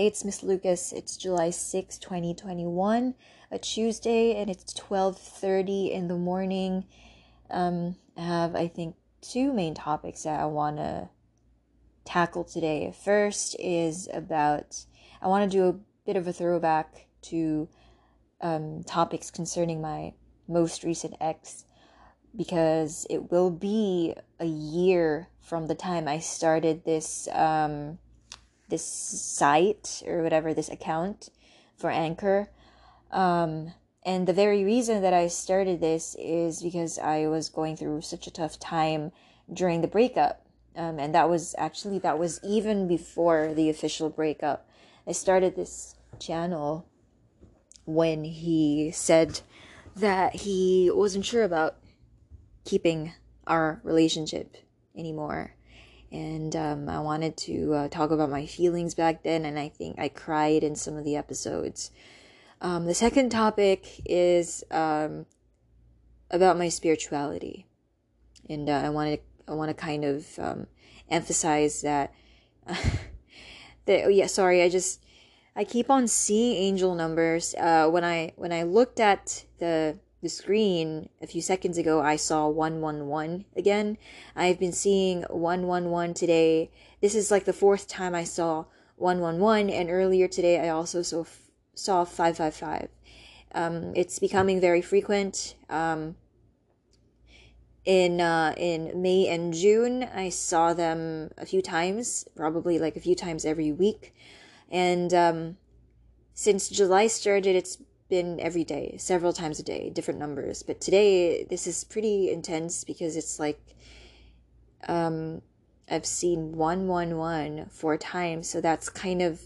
Hey, it's Miss Lucas. It's July 6, 2021, a Tuesday, and it's 12:30 in the morning. Um, I have I think two main topics that I want to tackle today. First is about I want to do a bit of a throwback to um, topics concerning my most recent ex because it will be a year from the time I started this um, this site or whatever this account for Anchor. Um, and the very reason that I started this is because I was going through such a tough time during the breakup. Um, and that was actually that was even before the official breakup. I started this channel when he said that he wasn't sure about keeping our relationship anymore and um, I wanted to uh, talk about my feelings back then, and I think I cried in some of the episodes. Um, the second topic is um, about my spirituality, and uh, I wanted I want to kind of um, emphasize that. that oh yeah, sorry, I just I keep on seeing angel numbers. Uh, when I when I looked at the the screen a few seconds ago, I saw 111 again. I've been seeing 111 today. This is like the fourth time I saw 111, and earlier today I also saw, saw 555. Um, it's becoming very frequent. Um, in uh, in May and June, I saw them a few times, probably like a few times every week, and um, since July started, it's been every day, several times a day, different numbers. But today, this is pretty intense because it's like um, I've seen 111 four times. So that's kind of,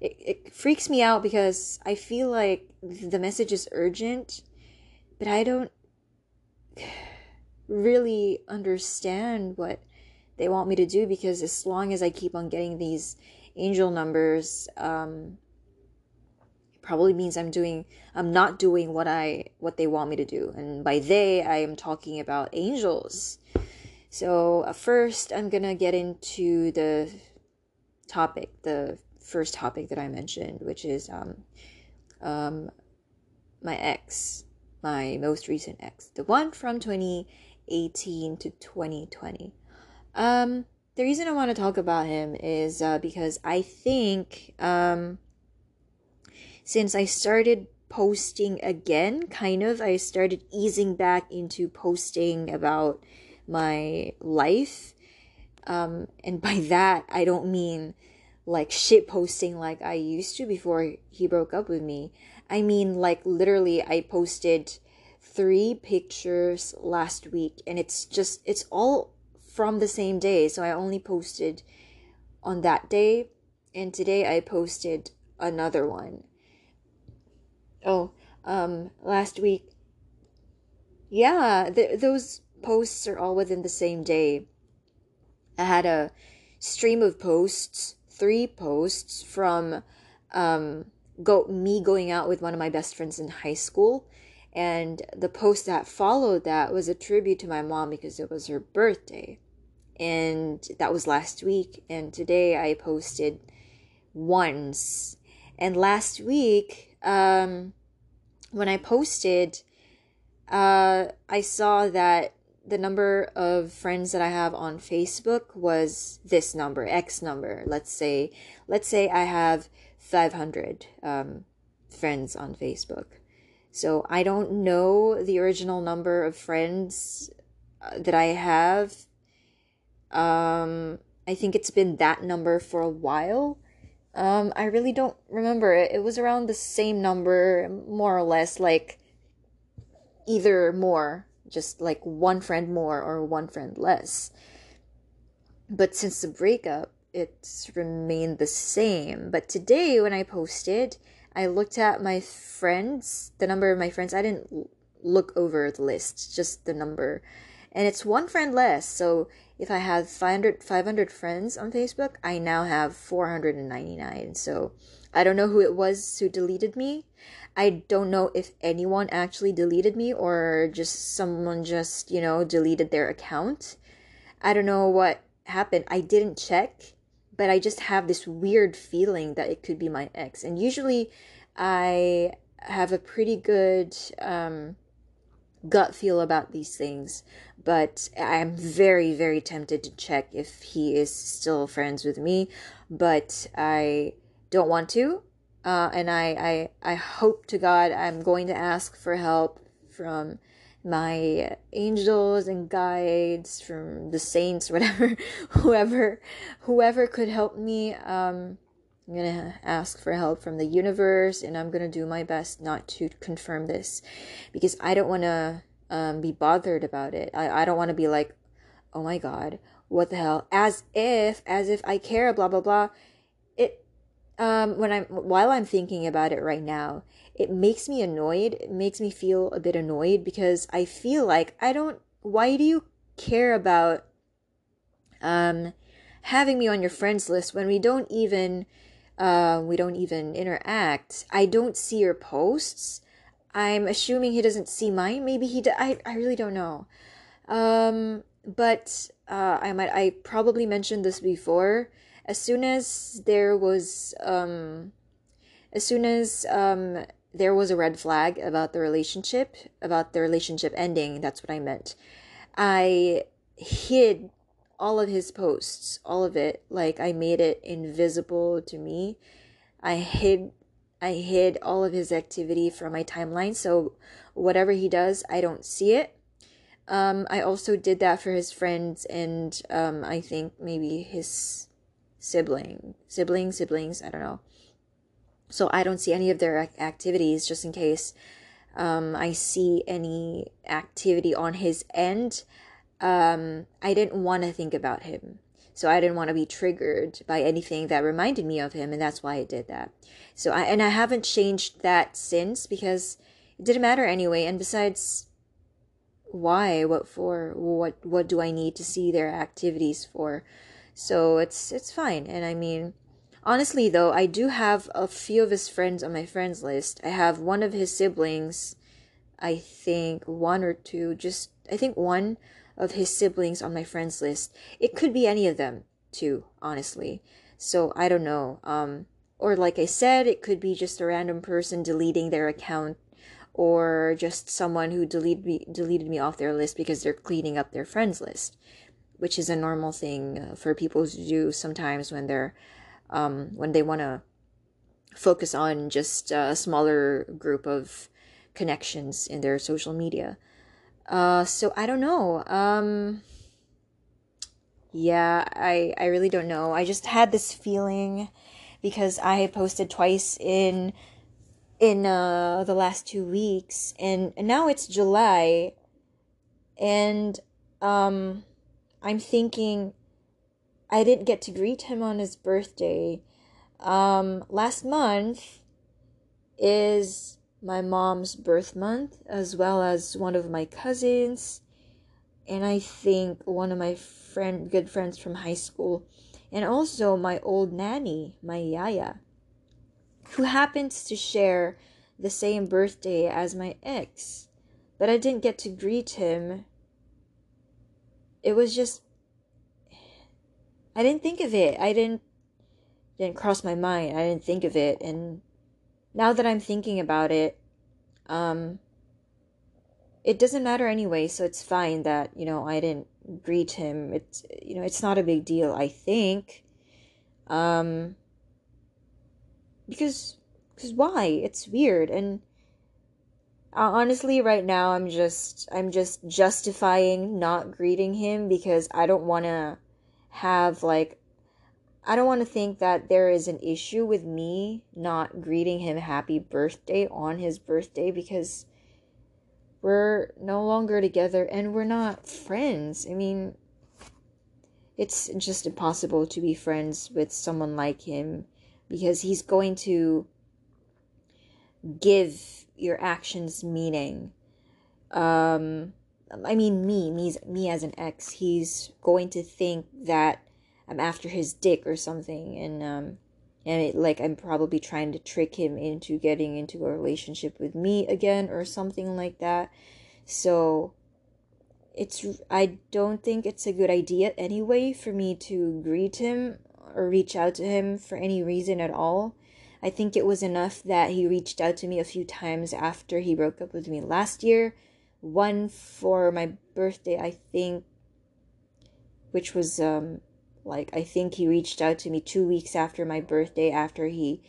it, it freaks me out because I feel like the message is urgent, but I don't really understand what they want me to do because as long as I keep on getting these angel numbers, um, probably means I'm doing I'm not doing what I what they want me to do. And by they I am talking about angels. So uh, first I'm going to get into the topic, the first topic that I mentioned, which is um um my ex, my most recent ex, the one from 2018 to 2020. Um the reason I want to talk about him is uh, because I think um, since I started posting again, kind of, I started easing back into posting about my life. Um, and by that, I don't mean like shit posting like I used to before he broke up with me. I mean, like, literally, I posted three pictures last week, and it's just, it's all from the same day. So I only posted on that day, and today I posted another one oh, um, last week. Yeah, th- those posts are all within the same day. I had a stream of posts, three posts from um, go me going out with one of my best friends in high school, and the post that followed that was a tribute to my mom because it was her birthday, and that was last week. And today I posted once, and last week um, when I posted, uh, I saw that the number of friends that I have on Facebook was this number, X number. Let's say, let's say I have 500 um, friends on Facebook. So I don't know the original number of friends uh, that I have. Um, I think it's been that number for a while. Um, I really don't remember. It, it was around the same number, more or less, like either more, just like one friend more or one friend less. But since the breakup, it's remained the same. But today, when I posted, I looked at my friends, the number of my friends. I didn't look over the list, just the number. And it's one friend less. So if I had 500, 500 friends on Facebook, I now have 499. So I don't know who it was who deleted me. I don't know if anyone actually deleted me or just someone just, you know, deleted their account. I don't know what happened. I didn't check, but I just have this weird feeling that it could be my ex. And usually I have a pretty good um, gut feel about these things, but I'm very, very tempted to check if he is still friends with me, but I don't want to. Uh, and I, I, I hope to God I'm going to ask for help from my angels and guides from the saints whatever whoever whoever could help me um i'm gonna ask for help from the universe and i'm gonna do my best not to confirm this because i don't want to um, be bothered about it i, I don't want to be like oh my god what the hell as if as if i care blah blah blah it um when i'm while i'm thinking about it right now it makes me annoyed. It makes me feel a bit annoyed because I feel like I don't why do you care about um having me on your friends list when we don't even uh, we don't even interact. I don't see your posts. I'm assuming he doesn't see mine. Maybe he. I I really don't know. Um, but uh, I might. I probably mentioned this before. As soon as there was um, as soon as um there was a red flag about the relationship, about the relationship ending. That's what I meant. I hid all of his posts, all of it. Like I made it invisible to me. I hid I hid all of his activity from my timeline, so whatever he does, I don't see it. Um, I also did that for his friends and um, I think maybe his sibling, sibling, siblings, I don't know. So I don't see any of their activities just in case um, I see any activity on his end. Um, I didn't want to think about him. So I didn't want to be triggered by anything that reminded me of him, and that's why I did that. So I and I haven't changed that since because it didn't matter anyway. And besides, why? What for? What what do I need to see their activities for? So it's it's fine. And I mean, Honestly, though, I do have a few of his friends on my friends list. I have one of his siblings, I think one or two, just, I think one of his siblings on my friends list. It could be any of them, too, honestly. So I don't know. Um, or like I said, it could be just a random person deleting their account or just someone who deleted me, deleted me off their list because they're cleaning up their friends list, which is a normal thing uh, for people to do sometimes when they're um, when they want to focus on just a smaller group of connections in their social media. Uh, so I don't know. Um, yeah, I I really don't know. I just had this feeling because I posted twice in in uh, the last two weeks, and, and now it's July, and um, I'm thinking I didn't get to greet him on his birthday. Um, last month is my mom's birth month, as well as one of my cousins, and I think one of my friend, good friends from high school, and also my old nanny, my yaya, who happens to share the same birthday as my ex. But I didn't get to greet him. It was just I didn't think of it. I didn't didn't cross my mind. I didn't think of it and now that I'm thinking about it, um it doesn't matter anyway, so it's fine that, you know, I didn't greet him. It's you know, it's not a big deal, I think. Um because because why? It's weird and uh, honestly right now I'm just I'm just justifying not greeting him because I don't want to have like I don't want to think that there is an issue with me not greeting him happy birthday on his birthday because we're no longer together and we're not friends. I mean, it's just impossible to be friends with someone like him because he's going to give your actions meaning. Um, I mean me, me, me as an ex, he's going to think that I'm after his dick or something, and um, and it, like I'm probably trying to trick him into getting into a relationship with me again or something like that. So it's I don't think it's a good idea anyway for me to greet him or reach out to him for any reason at all. I think it was enough that he reached out to me a few times after he broke up with me last year. One for my birthday, I think, which was um like I think he reached out to me 2 weeks after my birthday after he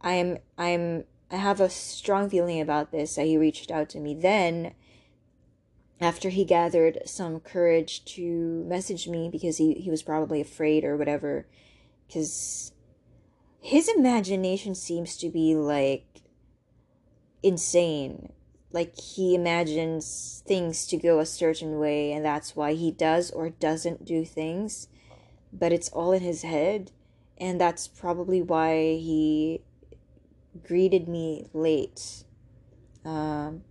I am I am I have a strong feeling about this that he reached out to me. Then after he gathered some courage to message me because he, he was probably afraid or whatever because his imagination seems to be like insane. Like he imagines things to go a certain way and that's why he does or doesn't do things but it's all in his head and that's probably why he greeted me late um,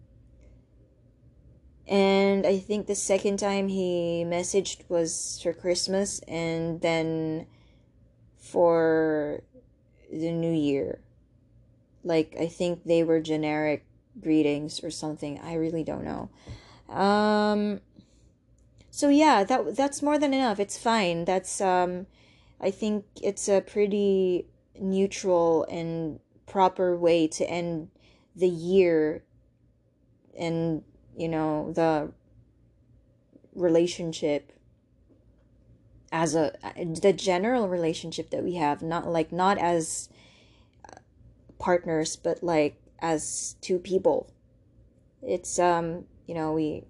and I think the second time he messaged was for Christmas and then for the new year. Like I think they were generic greetings or something. I really don't know. Um so yeah, that that's more than enough. It's fine. That's um I think it's a pretty neutral and proper way to end the year and you know the relationship as a the general relationship that we have not like not as partners but like as two people it's um you know we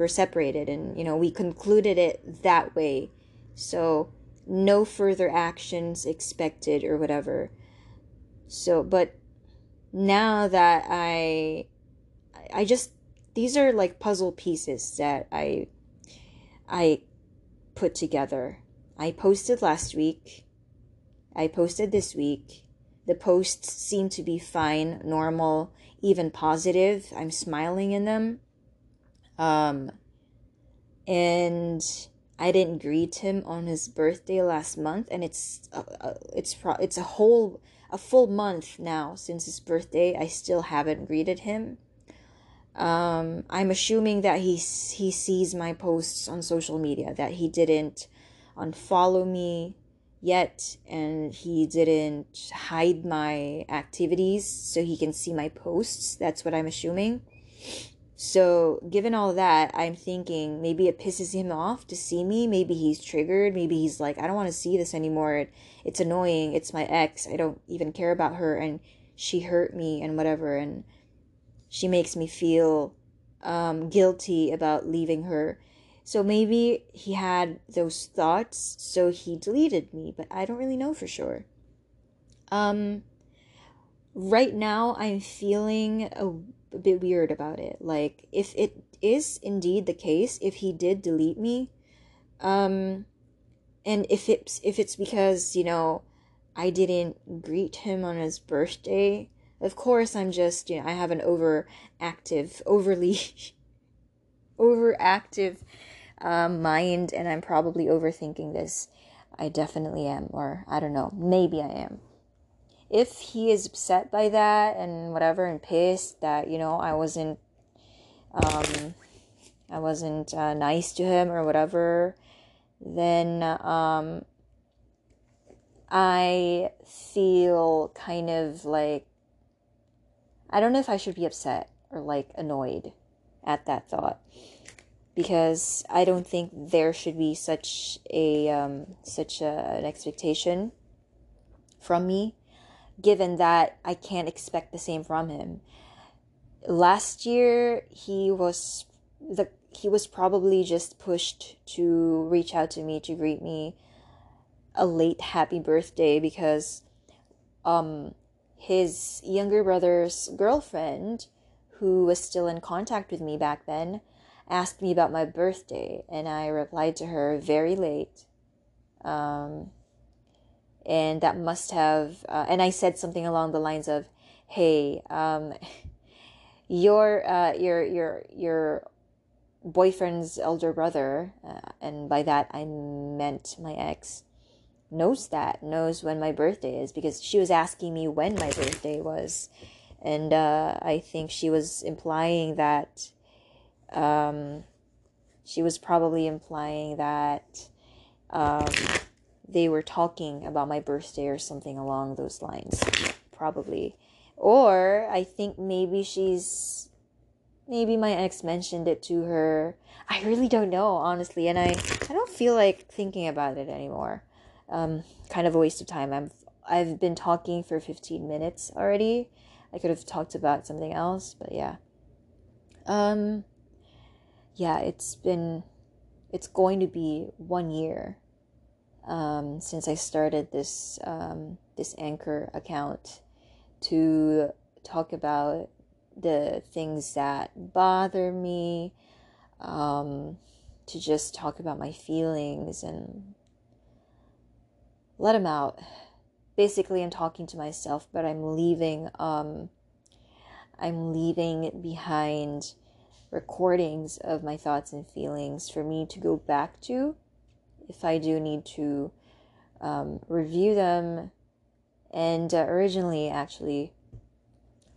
we're separated and you know we concluded it that way so no further actions expected or whatever so but now that i i just these are like puzzle pieces that I I put together. I posted last week. I posted this week. The posts seem to be fine, normal, even positive. I'm smiling in them. Um and I didn't greet him on his birthday last month and it's uh, uh, it's pro- it's a whole a full month now since his birthday. I still haven't greeted him. Um, I'm assuming that he he sees my posts on social media that he didn't unfollow me yet and he didn't hide my activities so he can see my posts. That's what i'm assuming so given all that i'm thinking maybe it pisses him off to see me. Maybe he's triggered. Maybe he's like i don't want to see this anymore. It, it's annoying. It's my ex. I don't even care about her. And she hurt me and whatever and she makes me feel um, guilty about leaving her. So maybe he had those thoughts, so he deleted me, but I don't really know for sure. Um, right now, I'm feeling a, a bit weird about it. Like, if it is indeed the case, if he did delete me, um, and if it's if it's because you know I didn't greet him on his birthday, of course, I'm just, you know, I have an overactive, overly overactive um, mind, and I'm probably overthinking this. I definitely am, or I don't know, maybe I am. If he is upset by that and whatever, and pissed that you know I wasn't, um, I wasn't uh, nice to him or whatever, then um, I feel kind of like I don't know if I should be upset or like annoyed at that thought because I don't think there should be such a um, such a, an expectation from me given that I can't expect the same from him. Last year he was the he was probably just pushed to reach out to me to greet me a late happy birthday because um his younger brother's girlfriend, who was still in contact with me back then, asked me about my birthday, and I replied to her very late. Um, and that must have, uh, and I said something along the lines of, "Hey, um, your uh, your your your boyfriend's elder brother, uh, and by that I meant my ex." knows that, knows when my birthday is because she was asking me when my birthday was. And uh, I think she was implying that um, she was probably implying that um, they were talking about my birthday or something along those lines. Probably. Or I think maybe she's maybe my ex mentioned it to her. I really don't know, honestly, and I I don't feel like thinking about it anymore. Um, kind of a waste of time. I've I've been talking for 15 minutes already. I could have talked about something else, but yeah. Um yeah, it's been it's going to be one year um, since I started this um, this anchor account to talk about the things that bother me, um, to just talk about my feelings and let them out. Basically, I'm talking to myself, but I'm leaving. Um, I'm leaving behind recordings of my thoughts and feelings for me to go back to if I do need to um, review them. And uh, originally, actually,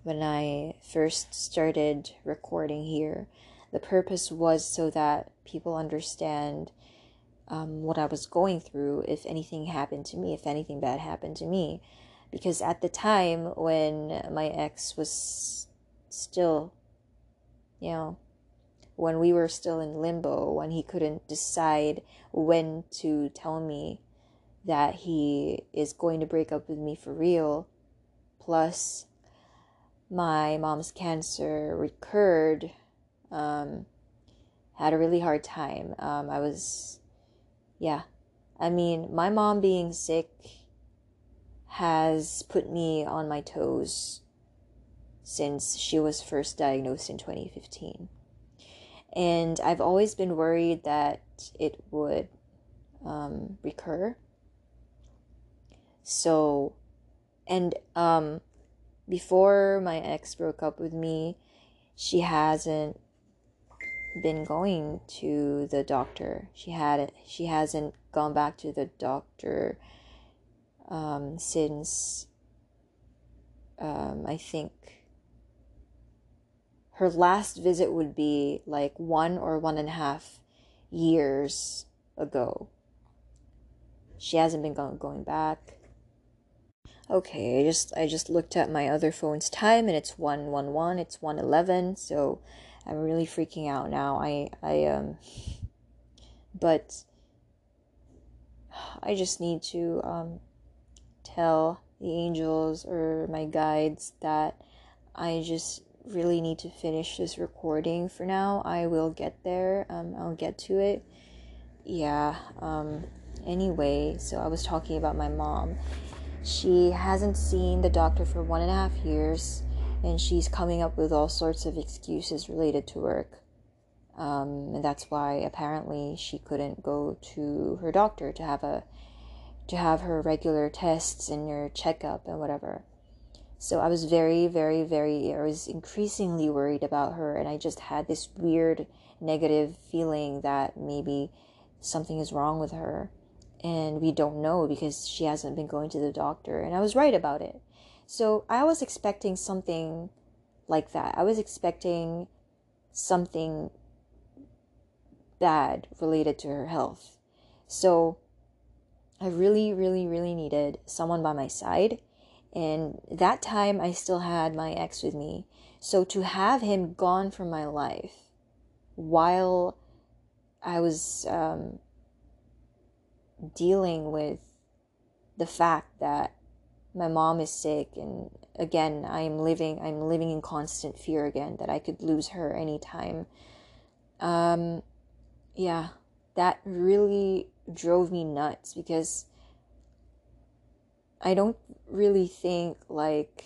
when I first started recording here, the purpose was so that people understand um, what I was going through if anything happened to me, if anything bad happened to me. Because at the time when my ex was still, you know, when we were still in limbo, when he couldn't decide when to tell me that he is going to break up with me for real. Plus, my mom's cancer recurred. Um, had a really hard time. Um, I was, yeah. I mean, my mom being sick has put me on my toes since she was first diagnosed in 2015 and I've always been worried that it would um, recur. So, and um, before my ex broke up with me, she hasn't been going to the doctor. She had she hasn't gone back to the doctor um, since um, I think her last visit would be like one or one and a half years ago. She hasn't been going back. Okay, I just I just looked at my other phone's time and it's 111, it's 111, so I'm really freaking out now. I I um but I just need to um tell the angels or my guides that I just really need to finish this recording for now. I will get there. Um, I'll get to it. Yeah. Um, anyway, so I was talking about my mom. She hasn't seen the doctor for one and a half years, and she's coming up with all sorts of excuses related to work. Um, and that's why apparently she couldn't go to her doctor to have a to have her regular tests and her checkup and whatever. So I was very, very, very, I was increasingly worried about her. And I just had this weird negative feeling that maybe something is wrong with her. And we don't know because she hasn't been going to the doctor. And I was right about it. So I was expecting something like that. I was expecting something bad related to her health. So I really, really, really needed someone by my side and that time I still had my ex with me. So to have him gone from my life while I was um, dealing with the fact that my mom is sick and again i'm living i'm living in constant fear again that i could lose her anytime um yeah that really drove me nuts because I don't really think like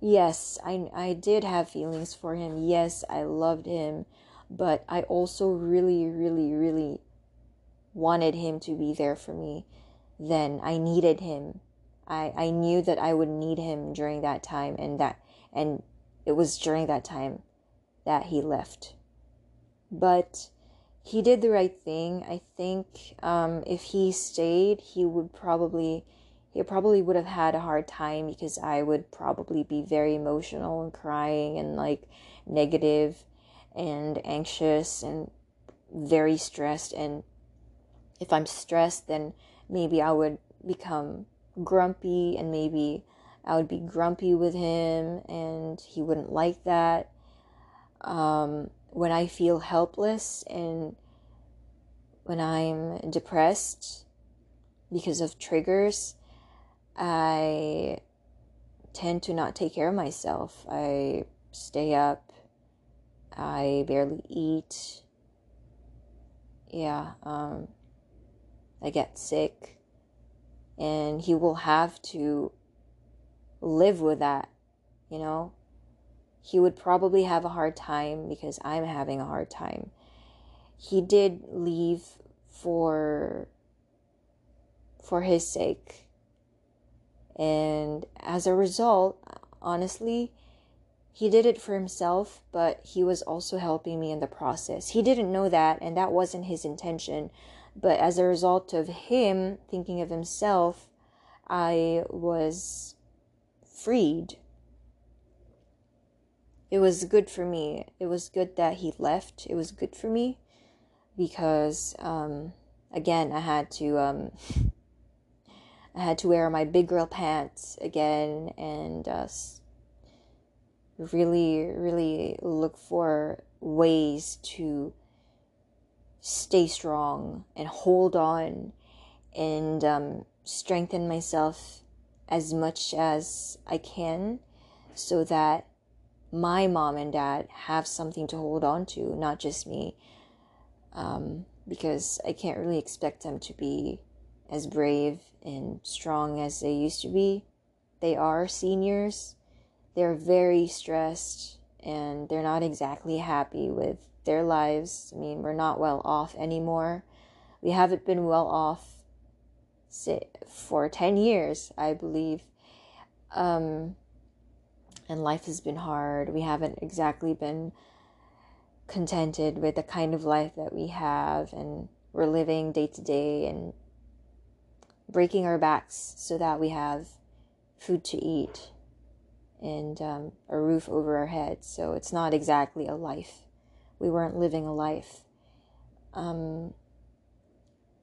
yes, I I did have feelings for him. Yes, I loved him, but I also really really really wanted him to be there for me. Then I needed him. I I knew that I would need him during that time and that and it was during that time that he left. But he did the right thing. I think um, if he stayed, he would probably he probably would have had a hard time because I would probably be very emotional and crying and like negative and anxious and very stressed and if I'm stressed, then maybe I would become grumpy and maybe I would be grumpy with him and he wouldn't like that. Um, when I feel helpless and when I'm depressed because of triggers, I tend to not take care of myself. I stay up, I barely eat. Yeah, um, I get sick, and he will have to live with that, you know? He would probably have a hard time because I'm having a hard time. He did leave for for his sake. And as a result, honestly, he did it for himself, but he was also helping me in the process. He didn't know that, and that wasn't his intention. But as a result of him thinking of himself, I was freed. It was good for me. It was good that he left. It was good for me because, um, again, I had to, um, I had to wear my big girl pants again and uh, really, really look for ways to stay strong and hold on and um, strengthen myself as much as I can so that my mom and dad have something to hold on to, not just me. Um, because I can't really expect them to be as brave and strong as they used to be. They are seniors. They're very stressed and they're not exactly happy with their lives. I mean, we're not well off anymore. We haven't been well off for 10 years, I believe. Um, and life has been hard. We haven't exactly been contented with the kind of life that we have, and we're living day to day and breaking our backs so that we have food to eat and um, a roof over our heads. So it's not exactly a life we weren't living a life. Um,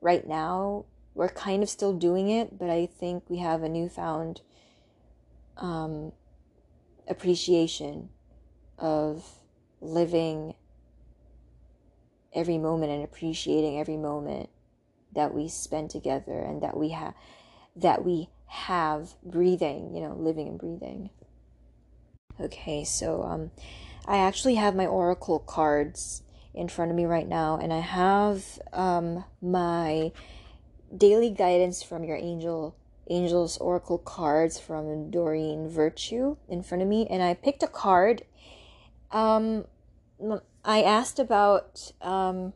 right now, we're kind of still doing it, but I think we have a newfound um, appreciation of living every moment and appreciating every moment that we spend together and that we have that we have breathing you know living and breathing. Okay so um I actually have my oracle cards in front of me right now, and I have um, my daily guidance from your angel angels oracle cards from Doreen Virtue in front of me, and I picked a card. Um, I asked about um,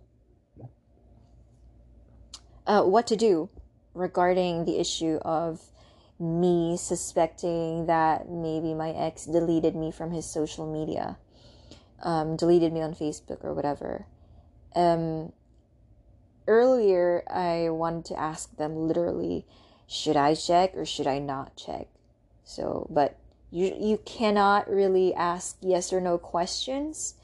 uh, what to do regarding the issue of me suspecting that maybe my ex deleted me from his social media um, deleted me on Facebook or whatever. Um, earlier, I wanted to ask them literally, should I check or should I not check? So, but you you cannot really ask yes or no questions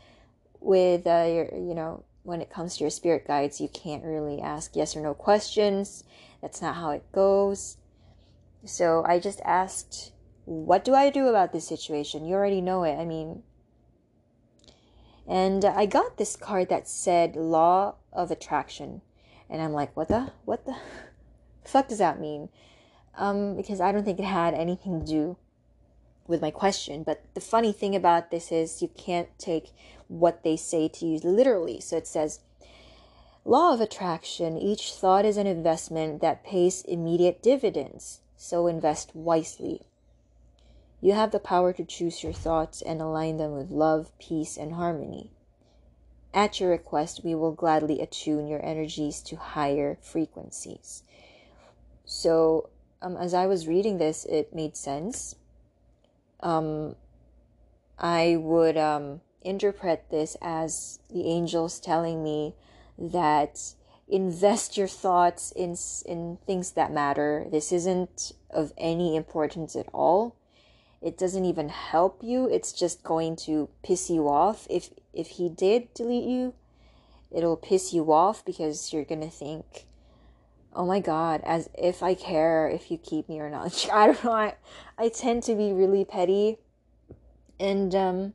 with uh, your you know when it comes to your spirit guides. You can't really ask yes or no questions. That's not how it goes. So I just asked, what do I do about this situation? You already know it. I mean, and I got this card that said Law of Attraction. And I'm like, what the, what the fuck does that mean? Um, because I don't think it had anything to do with my question. But the funny thing about this is you can't take what they say to you literally. So it says, Law of attraction each thought is an investment that pays immediate dividends, so invest wisely. You have the power to choose your thoughts and align them with love, peace, and harmony. At your request, we will gladly attune your energies to higher frequencies. So, um, as I was reading this, it made sense. Um, I would um, interpret this as the angels telling me that invest your thoughts in in things that matter. This isn't of any importance at all it doesn't even help you it's just going to piss you off if if he did delete you it'll piss you off because you're gonna think oh my god, as if I care if you keep me or not. I don't know. I, I tend to be really petty. And um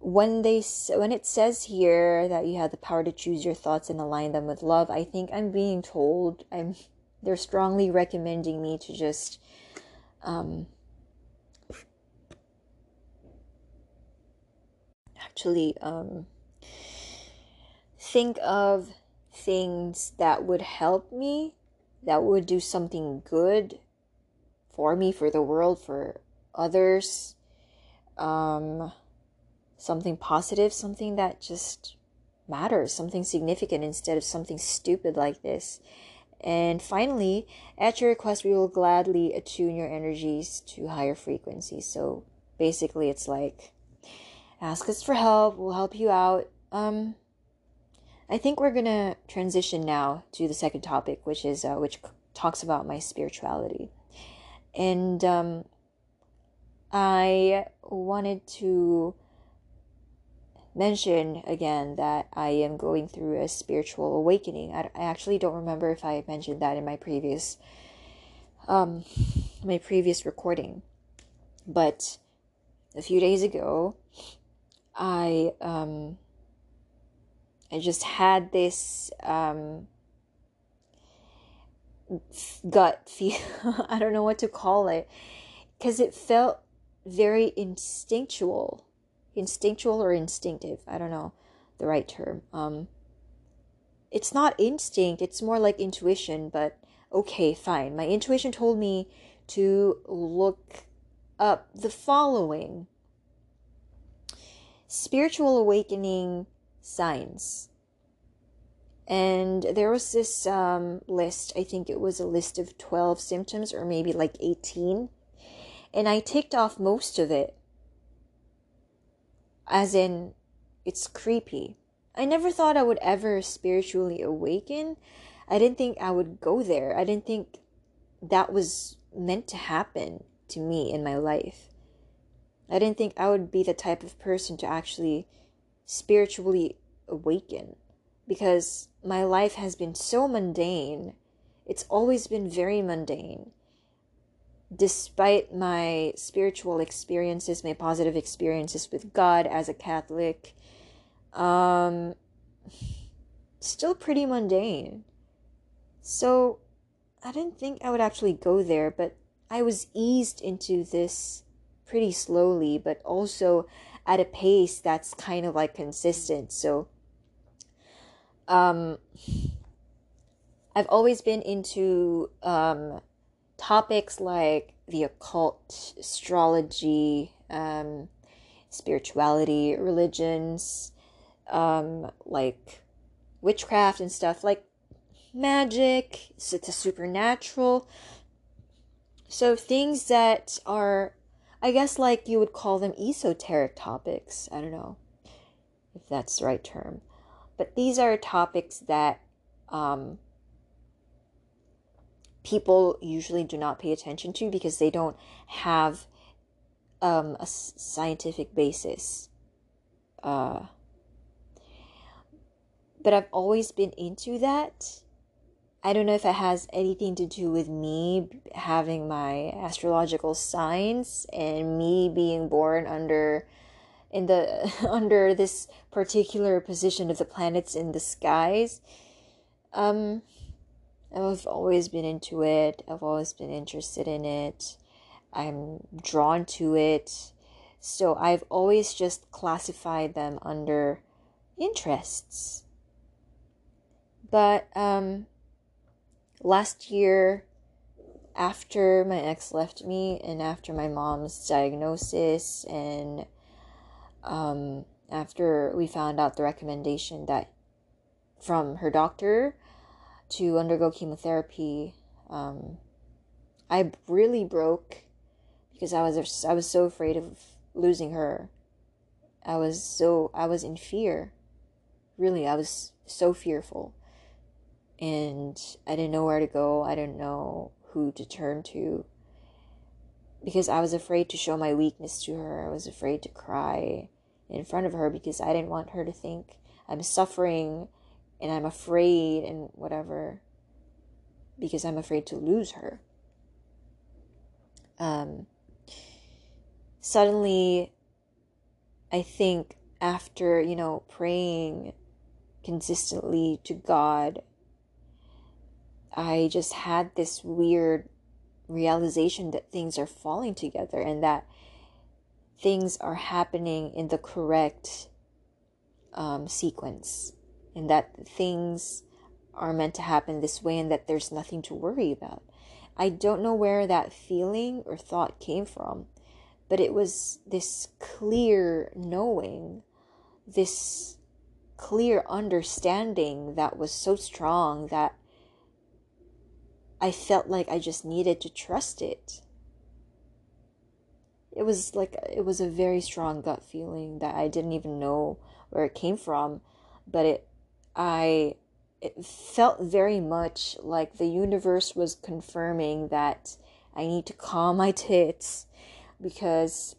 when they when it says here that you have the power to choose your thoughts and align them with love, I think I'm being told I'm they're strongly recommending me to just um actually um think of things that would help me, that would do something good for me, for the world, for others. Um, something positive, something that just matters, something significant instead of something stupid like this. And finally, at your request, we will gladly attune your energies to higher frequencies. So basically, it's like ask us for help, we'll help you out. Um, I think we're gonna transition now to the second topic, which is uh, which talks about my spirituality, and um, I wanted to mention again that I am going through a spiritual awakening. I, I actually don't remember if I mentioned that in my previous um my previous recording, but a few days ago, I um I just had this um, gut feel. I don't know what to call it because it felt very instinctual, instinctual or instinctive. I don't know the right term. Um, it's not instinct, it's more like intuition, but okay, fine. My intuition told me to look up the following spiritual awakening signs. And there was this um, list, I think it was a list of 12 symptoms or maybe like 18. And I ticked off most of it. As in, it's creepy. I never thought I would ever spiritually awaken. I didn't think I would go there. I didn't think that was meant to happen to me in my life. I didn't think I would be the type of person to actually spiritually awaken because my life has been so mundane. It's always been very mundane. Despite my spiritual experiences, my positive experiences with God as a Catholic, um, still pretty mundane. So I didn't think I would actually go there, but I was eased into this pretty slowly, but also at a pace that's kind of like consistent. So, um, I've always been into um, topics like the occult, astrology, um, spirituality, religions, um, like witchcraft and stuff, like magic, it's a supernatural. So things that are I guess like you would call them esoteric topics. I don't know if that's the right term. But these are topics that um, people usually do not pay attention to because they don't have um, a scientific basis. Uh, but I've always been into that I don't know if it has anything to do with me having my astrological signs and me being born under in the under this particular position of the planets in the skies. Um I've always been into it. I've always been interested in it. I'm drawn to it. So I've always just classified them under interests. But um last year after my ex left me and after my mom's diagnosis and um, after we found out the recommendation that from her doctor to undergo chemotherapy um, i really broke because i was i was so afraid of losing her. I was so i was in fear. Really i was so fearful and I didn't know where to go. I didn't know who to turn to because I was afraid to show my weakness to her. I was afraid to cry in front of her because I didn't want her to think I'm suffering and I'm afraid and whatever because I'm afraid to lose her. Um, suddenly, I think after, you know, praying consistently to God, I just had this weird realization that things are falling together and that things are happening in the correct um, sequence and that things are meant to happen this way and that there's nothing to worry about. I don't know where that feeling or thought came from, but it was this clear knowing, this clear understanding that was so strong that I felt like I just needed to trust it. It was like it was a very strong gut feeling that I didn't even know where it came from, but it I it felt very much like the universe was confirming that I need to calm my tits because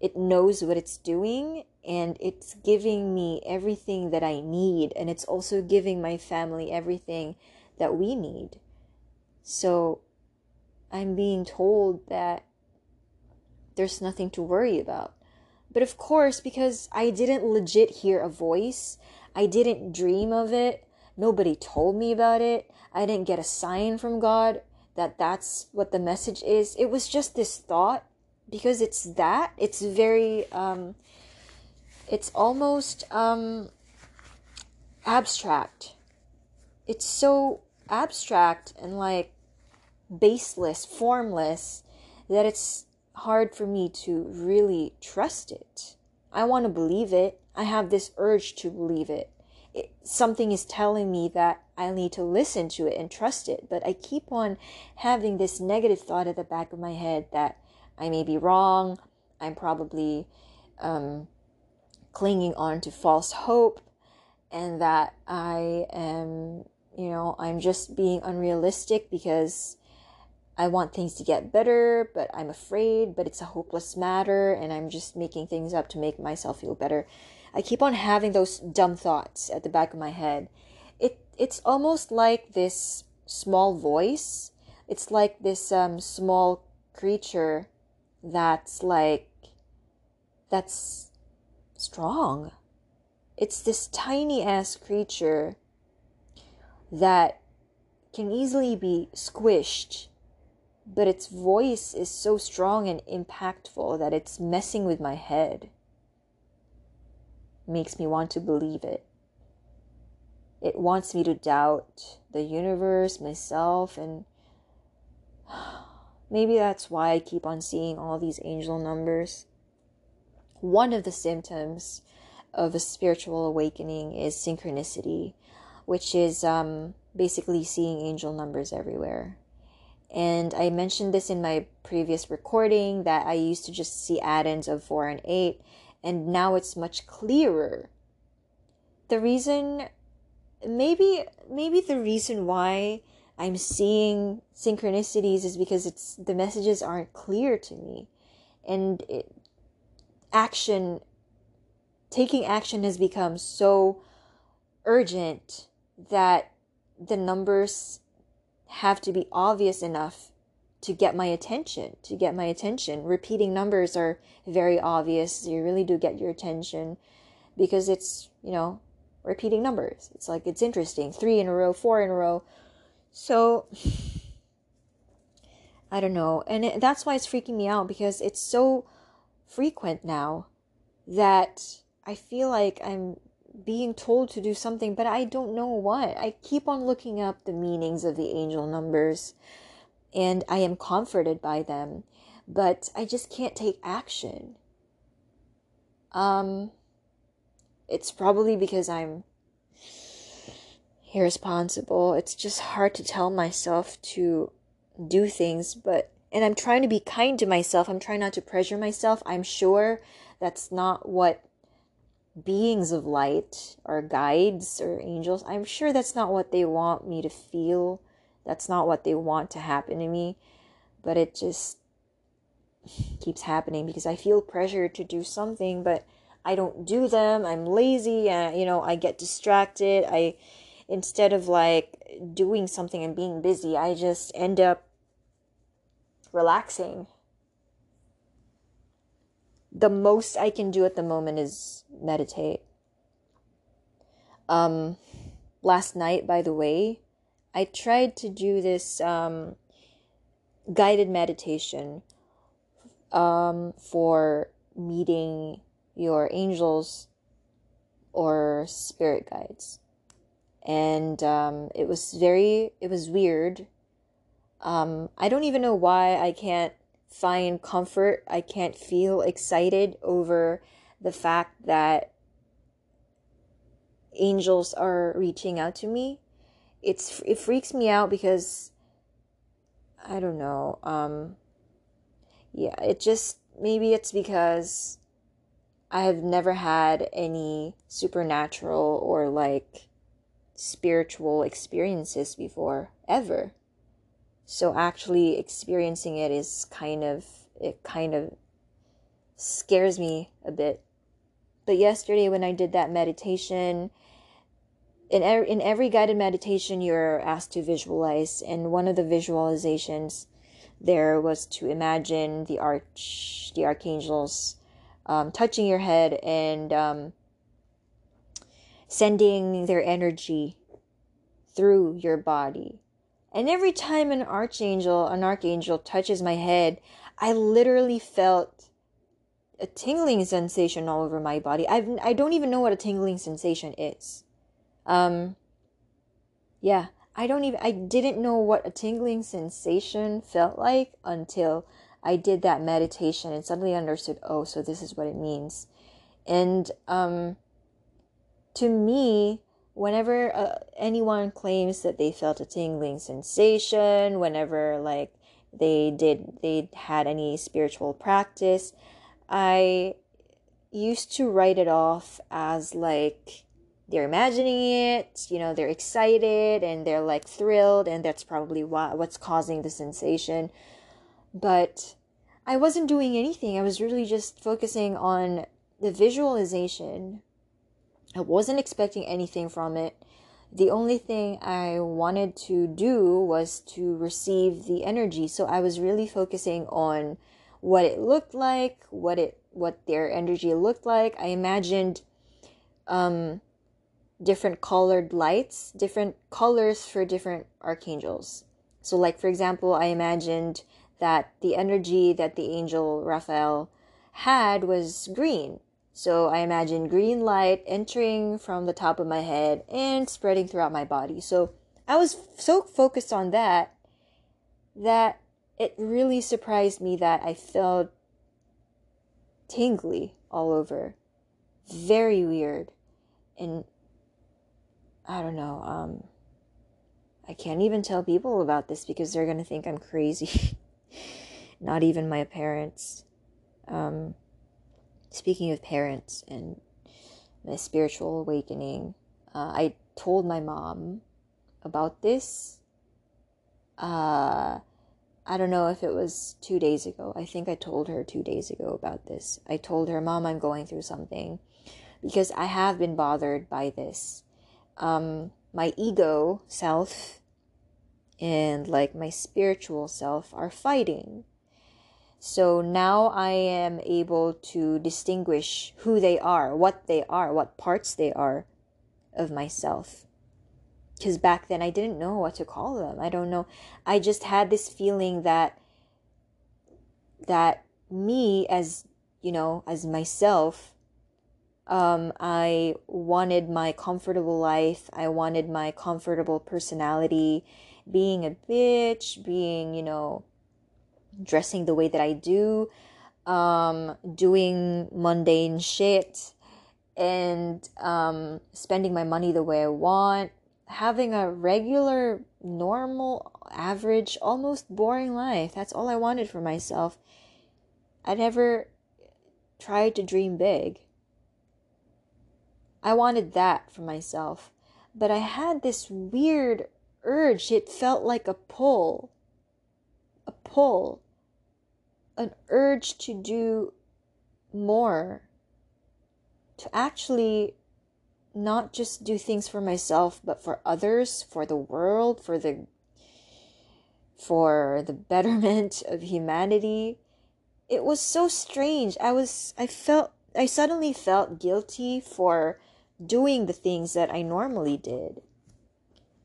it knows what it's doing and it's giving me everything that I need and it's also giving my family everything that we need. So I'm being told that there's nothing to worry about. But of course, because I didn't legit hear a voice, I didn't dream of it, nobody told me about it, I didn't get a sign from God that that's what the message is. It was just this thought because it's that, it's very, um, it's almost um, abstract. It's so abstract and like baseless, formless, that it's hard for me to really trust it. I want to believe it. I have this urge to believe it. it. Something is telling me that I need to listen to it and trust it, but I keep on having this negative thought at the back of my head that I may be wrong. I'm probably um, clinging on to false hope, and that I am you know, I'm just being unrealistic because I want things to get better, but I'm afraid, but it's a hopeless matter, and I'm just making things up to make myself feel better. I keep on having those dumb thoughts at the back of my head. It it's almost like this small voice. It's like this um, small creature that's like that's strong. It's this tiny ass creature that can easily be squished, but its voice is so strong and impactful that it's messing with my head. Makes me want to believe it. It wants me to doubt the universe, myself, and maybe that's why I keep on seeing all these angel numbers. One of the symptoms of a spiritual awakening is synchronicity which is um, basically seeing angel numbers everywhere. And I mentioned this in my previous recording that I used to just see add-ins of 4 and 8, and now it's much clearer. The reason maybe maybe the reason why I'm seeing synchronicities is because it's the messages aren't clear to me. And it, action taking action has become so urgent that the numbers have to be obvious enough to get my attention, to get my attention. Repeating numbers are very obvious. You really do get your attention because it's, you know, repeating numbers. It's like it's interesting. 3 in a row, 4 in a row. So I don't know. And it, that's why it's freaking me out because it's so frequent now that I feel like I'm being told to do something, but I don't know what. I keep on looking up the meanings of the angel numbers and I am comforted by them, but I just can't take action. Um, it's probably because I'm irresponsible. It's just hard to tell myself to do things, but and I'm trying to be kind to myself. I'm trying not to pressure myself. I'm sure that's not what beings of light or guides or angels. I'm sure that's not what they want me to feel. That's not what they want to happen to me. But it just keeps happening because I feel pressure to do something, but I don't do them. I'm lazy and you know, I get distracted. I instead of like doing something and being busy, I just end up relaxing. The most I can do at the moment is meditate. Um last night by the way, I tried to do this um guided meditation um for meeting your angels or spirit guides. And um, it was very, it was weird. Um, I don't even know why I can't find comfort. I can't feel excited over the fact that angels are reaching out to me. It's it freaks me out because I don't know. Um, yeah, it just maybe it's because I have never had any supernatural or like spiritual experiences before, ever. So actually experiencing it is kind of, it kind of scares me a bit. But yesterday when I did that meditation, in, er- in every guided meditation, you're asked to visualize. And one of the visualizations there was to imagine the arch, the archangels um, touching your head and um, sending their energy through your body. And every time an archangel, an archangel touches my head, I literally felt a tingling sensation all over my body. I've, I don't even know what a tingling sensation is. Um, yeah, I don't even, I didn't know what a tingling sensation felt like until I did that meditation and suddenly understood, oh, so this is what it means. And um, to me, whenever uh, anyone claims that they felt a tingling sensation, whenever like they did, they had any spiritual practice, I used to write it off as like they're imagining it, you know, they're excited and they're like thrilled, and that's probably why, what's causing the sensation but I wasn't doing anything. I was really just focusing on the visualization. I wasn't expecting anything from it. The only thing I wanted to do was to receive the energy. So I was really focusing on what it looked like, what it what their energy looked like. I imagined um different colored lights, different colors for different archangels. So like for example, I imagined that the energy that the angel Raphael had was green. So I imagine green light entering from the top of my head and spreading throughout my body. So I was so focused on that that it really surprised me that I felt tingly all over. Very weird. And I don't know, um I can't even tell people about this because they're going to think I'm crazy. not even my parents. Um, speaking of parents and my spiritual awakening, uh, I told my mom about this. Uh, I don't know if it was two days ago. I think I told her two days ago about this. I told her, Mom, I'm going through something because I have been bothered by this. Um, my ego self and like my spiritual self are fighting. So now I am able to distinguish who they are, what they are, what parts they are of myself. Because back then I didn't know what to call them. I don't know. I just had this feeling that that me as you know as myself um, I wanted my comfortable life. I wanted my comfortable personality, being a bitch, being, you know, dressing the way that I do, um, doing mundane shit, and um, spending my money the way I want, having a regular, normal, average, almost boring life. That's all I wanted for myself. I never tried to dream big. I wanted that for myself. But I had this weird urge. It felt like a pull. A pull. An urge to do more. to actually not just do things for myself but for others for the world for the for the betterment of humanity. It was so strange. I was i felt i suddenly felt guilty for doing the things that i normally did.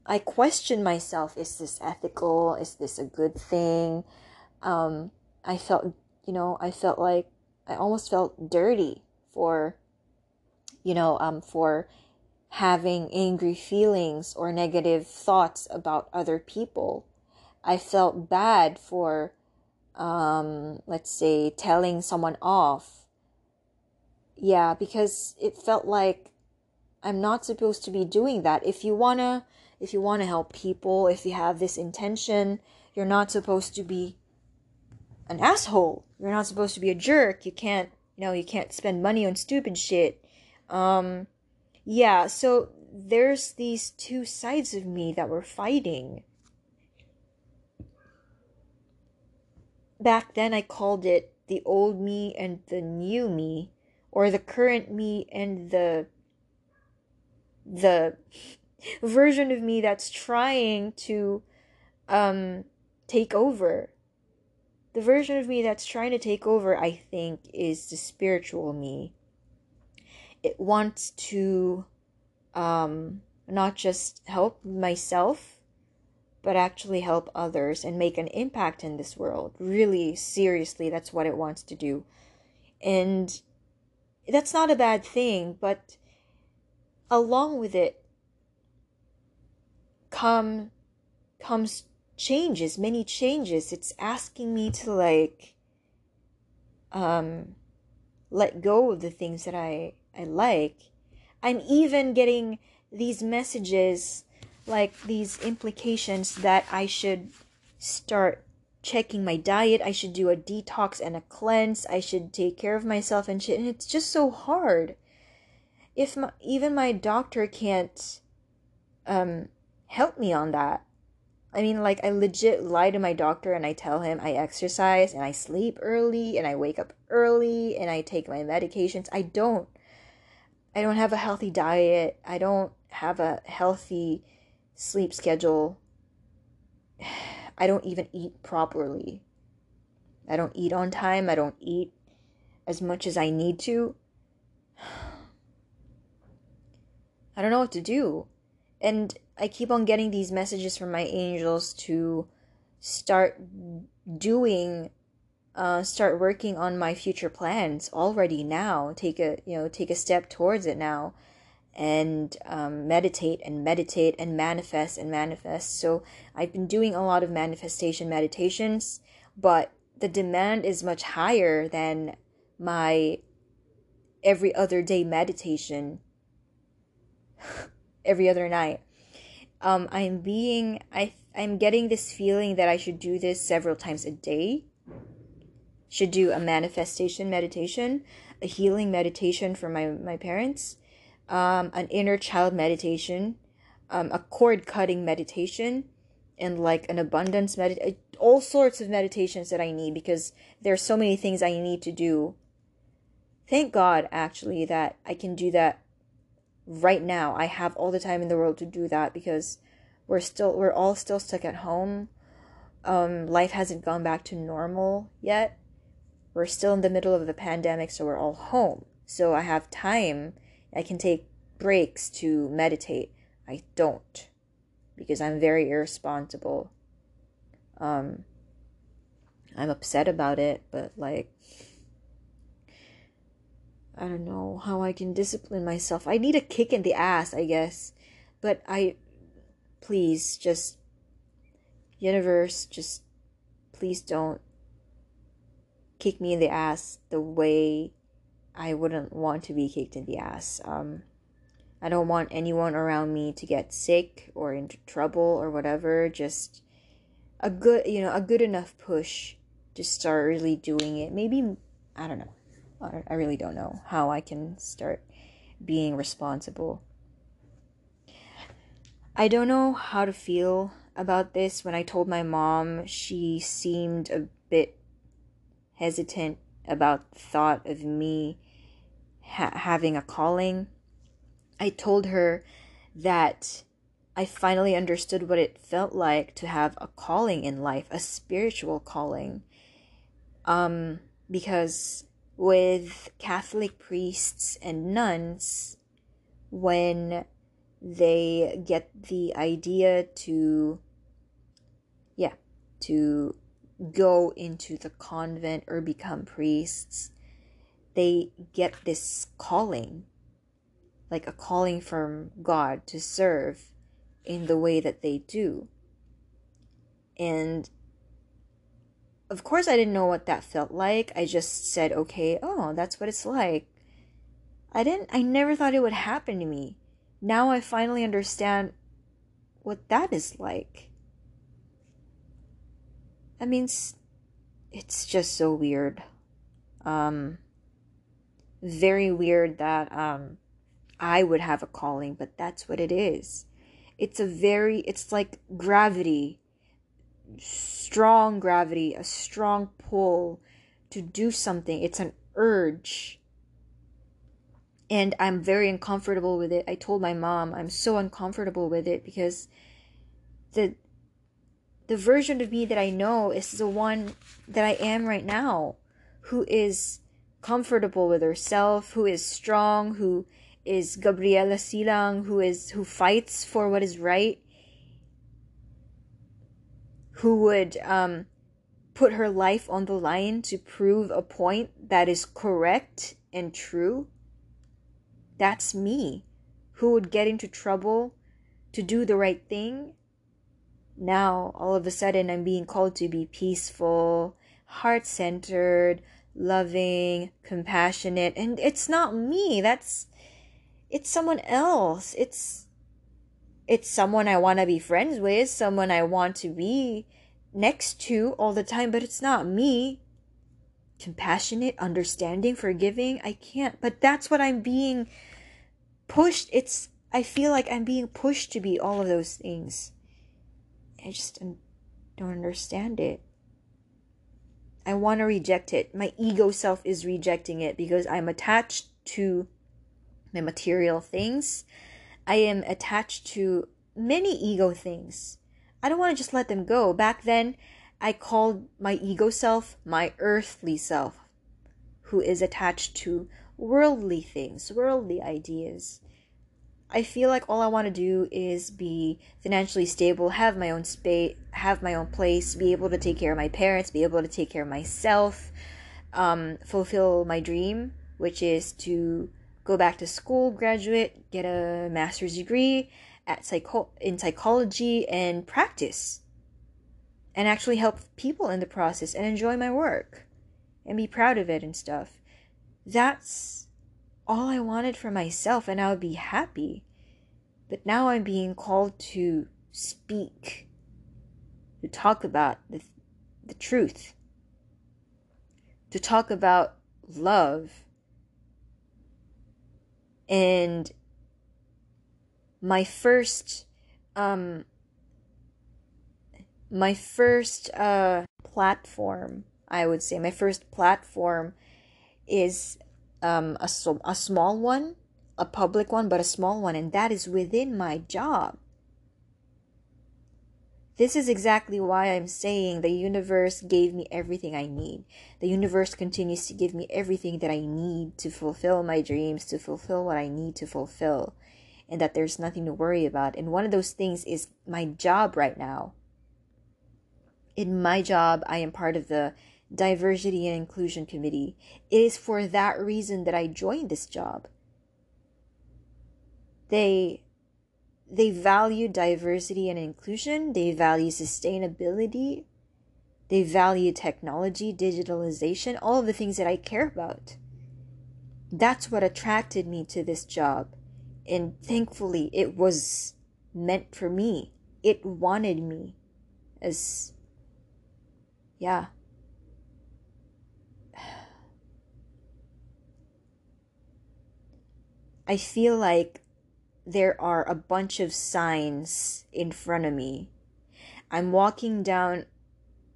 I questioned myself is this ethical? Is this a good thing? Um i felt you know i felt like i almost felt dirty for you know, um, for having angry feelings or negative thoughts about other people. I felt bad for, um, let's say, telling someone off. Yeah, because it felt like I'm not supposed to be doing that. If you wanna, if you wanna help people, if you have this intention, you're not supposed to be an asshole. You're not supposed to be a jerk. You can't, you know, you can't spend money on stupid shit. Um, yeah, so there's these two sides of me that were fighting. Back then, I called it the old me and the new me, or the current me and the the version of me that's trying to um take over. The version of me that's trying to take over, I think, is the spiritual me it wants to um, not just help myself, but actually help others and make an impact in this world. Really, seriously, that's what it wants to do. And that's not a bad thing, but along with it come comes changes, many changes. It's asking me to like um let go of the things that I I like. I'm even getting these messages, like these implications that I should start checking my diet. I should do a detox and a cleanse. I should take care of myself and shit. And it's just so hard. If my, even my doctor can't um, help me on that. I mean, like, I legit lie to my doctor and I tell him I exercise and I sleep early and I wake up early and I take my medications. I don't. I don't have a healthy diet. I don't have a healthy sleep schedule. I don't even eat properly. I don't eat on time. I don't eat as much as I need to. I don't know what to do. And I keep on getting these messages from my angels to start doing uh, start working on my future plans already now. Take a you know take a step towards it now, and um, meditate and meditate and manifest and manifest. So I've been doing a lot of manifestation meditations, but the demand is much higher than my every other day meditation every other night. Um, I'm being I I'm getting this feeling that I should do this several times a day should do a manifestation meditation, a healing meditation for my, my parents, um, an inner child meditation, um, a cord cutting meditation, and like an abundance meditation, all sorts of meditations that I need because there's so many things I need to do. Thank God, actually, that I can do that right now. I have all the time in the world to do that because we're still, we're all still stuck at home. Um, life hasn't gone back to normal yet we're still in the middle of the pandemic, so we're all home. So I have time. I can take breaks to meditate. I don't because I'm very irresponsible. Um, I'm upset about it, but like, I don't know how I can discipline myself. I need a kick in the ass, I guess. But I, please, just, universe, just, please don't kick me in the ass the way I wouldn't want to be kicked in the ass. Um, I don't want anyone around me to get sick or into trouble or whatever. Just a good, you know, a good enough push to start really doing it. Maybe, I don't know. I really don't know how I can start being responsible. I don't know how to feel about this. When I told my mom, she seemed a bit hesitant about the thought of me ha- having a calling. I told her that I finally understood what it felt like to have a calling in life, a spiritual calling. Um, because with Catholic priests and nuns, when they get the idea to, yeah, to go into the convent or become priests, they get this calling, like a calling from God to serve in the way that they do. And of course, I didn't know what that felt like. I just said, okay, oh, that's what it's like. I didn't, I never thought it would happen to me. Now I finally understand what that is like. I mean, it's, just so weird. Um, very weird that, um, I would have a calling, but that's what it is it's a very it's like gravity strong gravity a strong pull to do something. It's an urge. And i'm very uncomfortable with it. I told my mom i'm so uncomfortable with it because the the version of me that i know is the one that i am right now who is comfortable with herself who is strong who is Gabriela Silang who is who fights for what is right who would um, put her life on the line to prove a point that is correct and true that's me who would get into trouble to do the right thing now all of a sudden i'm being called to be peaceful heart-centered loving compassionate and it's not me that's it's someone else. It's it's someone I want to be friends with, someone I want to be next to all the time, but it's not me. Compassionate, understanding, forgiving, I can't. But that's what I'm being pushed. It's I feel like I'm being pushed to be all of those things. I just don't understand it. I want to reject it. My ego self is rejecting it because I'm attached to my material things. I am attached to many ego things. I don't want to just let them go. Back then, I called my ego self my earthly self, who is attached to worldly things, worldly ideas. I feel like all I want to do is be financially stable, have my own space, have my own place, be able to take care of my parents, be able to take care of myself, um, fulfill my dream, which is to go back to school, graduate, get a master's degree at psycho- in psychology and practice and actually help people in the process and enjoy my work and be proud of it and stuff. That's all I wanted for myself and I would be happy. But now I'm being called to speak, to talk about the, the truth, to talk about love and my first um my first uh platform i would say my first platform is um a, a small one a public one but a small one and that is within my job this is exactly why I'm saying the universe gave me everything I need. The universe continues to give me everything that I need to fulfill my dreams, to fulfill what I need to fulfill, and that there's nothing to worry about. And one of those things is my job right now. In my job, I am part of the Diversity and Inclusion Committee. It is for that reason that I joined this job. They they value diversity and inclusion, they value sustainability, they value technology, digitalization, all of the things that I care about. That's what attracted me to this job. And thankfully, it was meant for me. It wanted me as, yeah. I feel like there are a bunch of signs in front of me. I'm walking down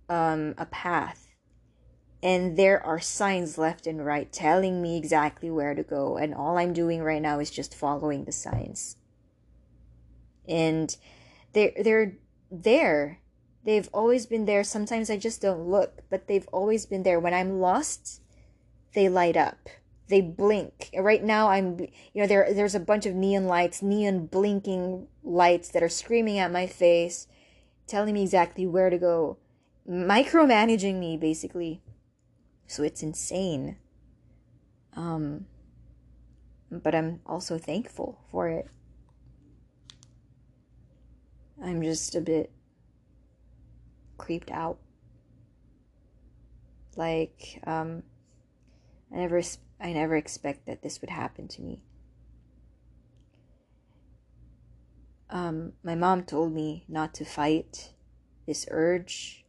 um, a path, and there are signs left and right telling me exactly where to go and all i'm doing right now is just following the signs. And they're they're there. They've always been there. Sometimes i just don't look but they've always been there. When i'm lost they light up they blink right now i'm you know there there's a bunch of neon lights neon blinking lights that are screaming at my face telling me exactly where to go micromanaging me basically so it's insane. Um, but I'm also thankful for it. I'm just a bit creeped out. Like, um, I never, I never expect that this would happen to me. Um, my mom told me not to fight this urge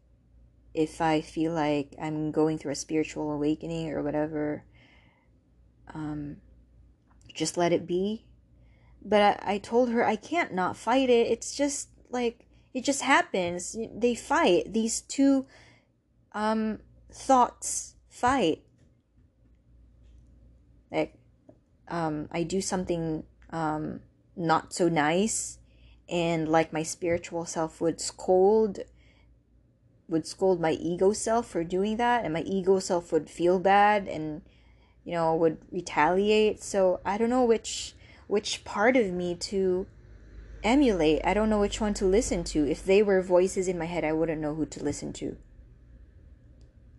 if I feel like I'm going through a spiritual awakening or whatever, um, just let it be. But I, I told her I can't not fight it. It's just like, it just happens. They fight. These two um, thoughts fight. Like, um, I do something um, not so nice, and like my spiritual self would scold would scold my ego self for doing that and my ego self would feel bad and you know would retaliate. So i don't know which which part of me to emulate. I don't know which one to listen to. If they were voices in my head i wouldn't know who to listen to.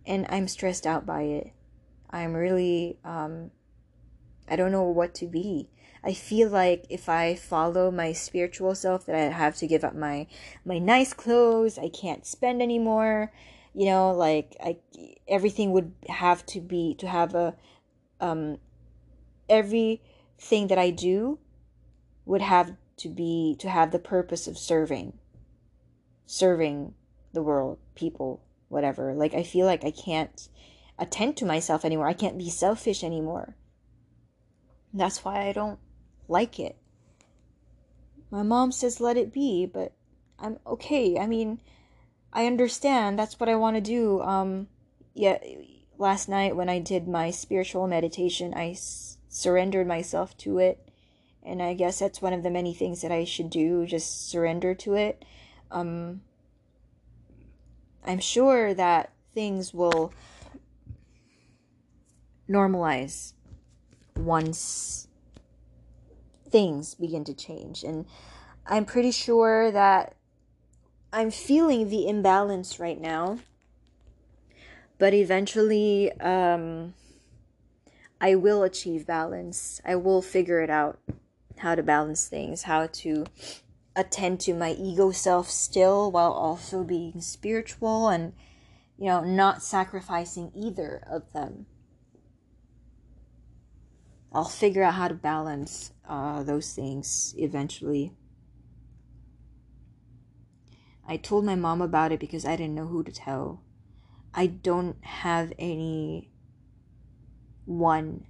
And i'm stressed out by it. I'm really um i don't know what to be I feel like if I follow my spiritual self that I have to give up my my nice clothes, I can't spend anymore. You know, like I everything would have to be to have a um everything that I do would have to be to have the purpose of serving serving the world, people, whatever. Like I feel like I can't attend to myself anymore. I can't be selfish anymore. That's why I don't like it. My mom says let it be, but I'm okay. I mean, I understand. That's what I want to do. Um, yeah, last night when I did my spiritual meditation, I s- surrendered myself to it. And I guess that's one of the many things that I should do, just surrender to it. Um, I'm sure that things will normalize once things begin to change. And I'm pretty sure that I'm feeling the imbalance right now. But eventually, um, I will achieve balance. I will figure it out how to balance things, how to attend to my ego self still while also being spiritual and, you know, not sacrificing either of them. I'll figure out how to balance uh, those things eventually. I told my mom about it because I didn't know who to tell. I don't have any one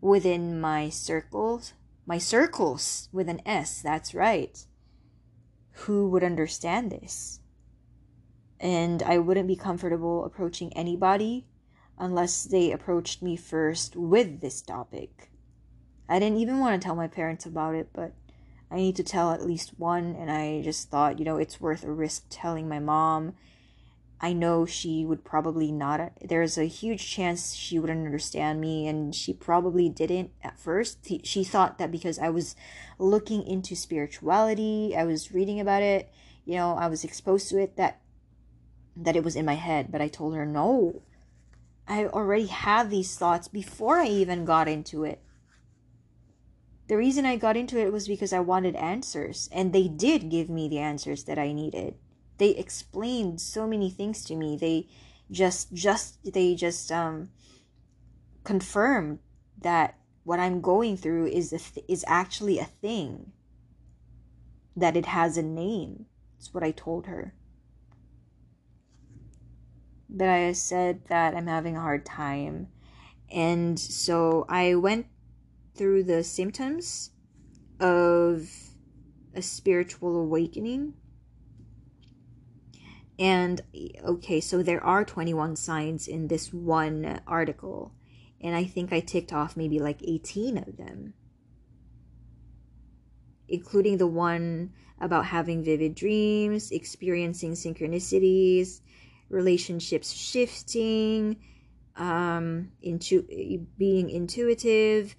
within my circles, my circles with an S, that's right, who would understand this. And I wouldn't be comfortable approaching anybody unless they approached me first with this topic. I didn't even want to tell my parents about it, but I need to tell at least one, and I just thought, you know, it's worth a risk telling my mom. I know she would probably not, there's a huge chance she wouldn't understand me, and she probably didn't at first. She thought that because I was looking into spirituality, I was reading about it, you know, I was exposed to it, that that it was in my head, but I told her no. I already had these thoughts before I even got into it the reason I got into it was because I wanted answers, and they did give me the answers that I needed. They explained so many things to me. They just just they just um confirmed that what I'm going through is th- is actually a thing. That it has a name. That's what I told her. But I said that I'm having a hard time. And so I went through the symptoms of a spiritual awakening. And okay, so there are 21 signs in this one article. And I think I ticked off maybe like 18 of them, including the one about having vivid dreams, experiencing synchronicities, relationships shifting, um, into being intuitive,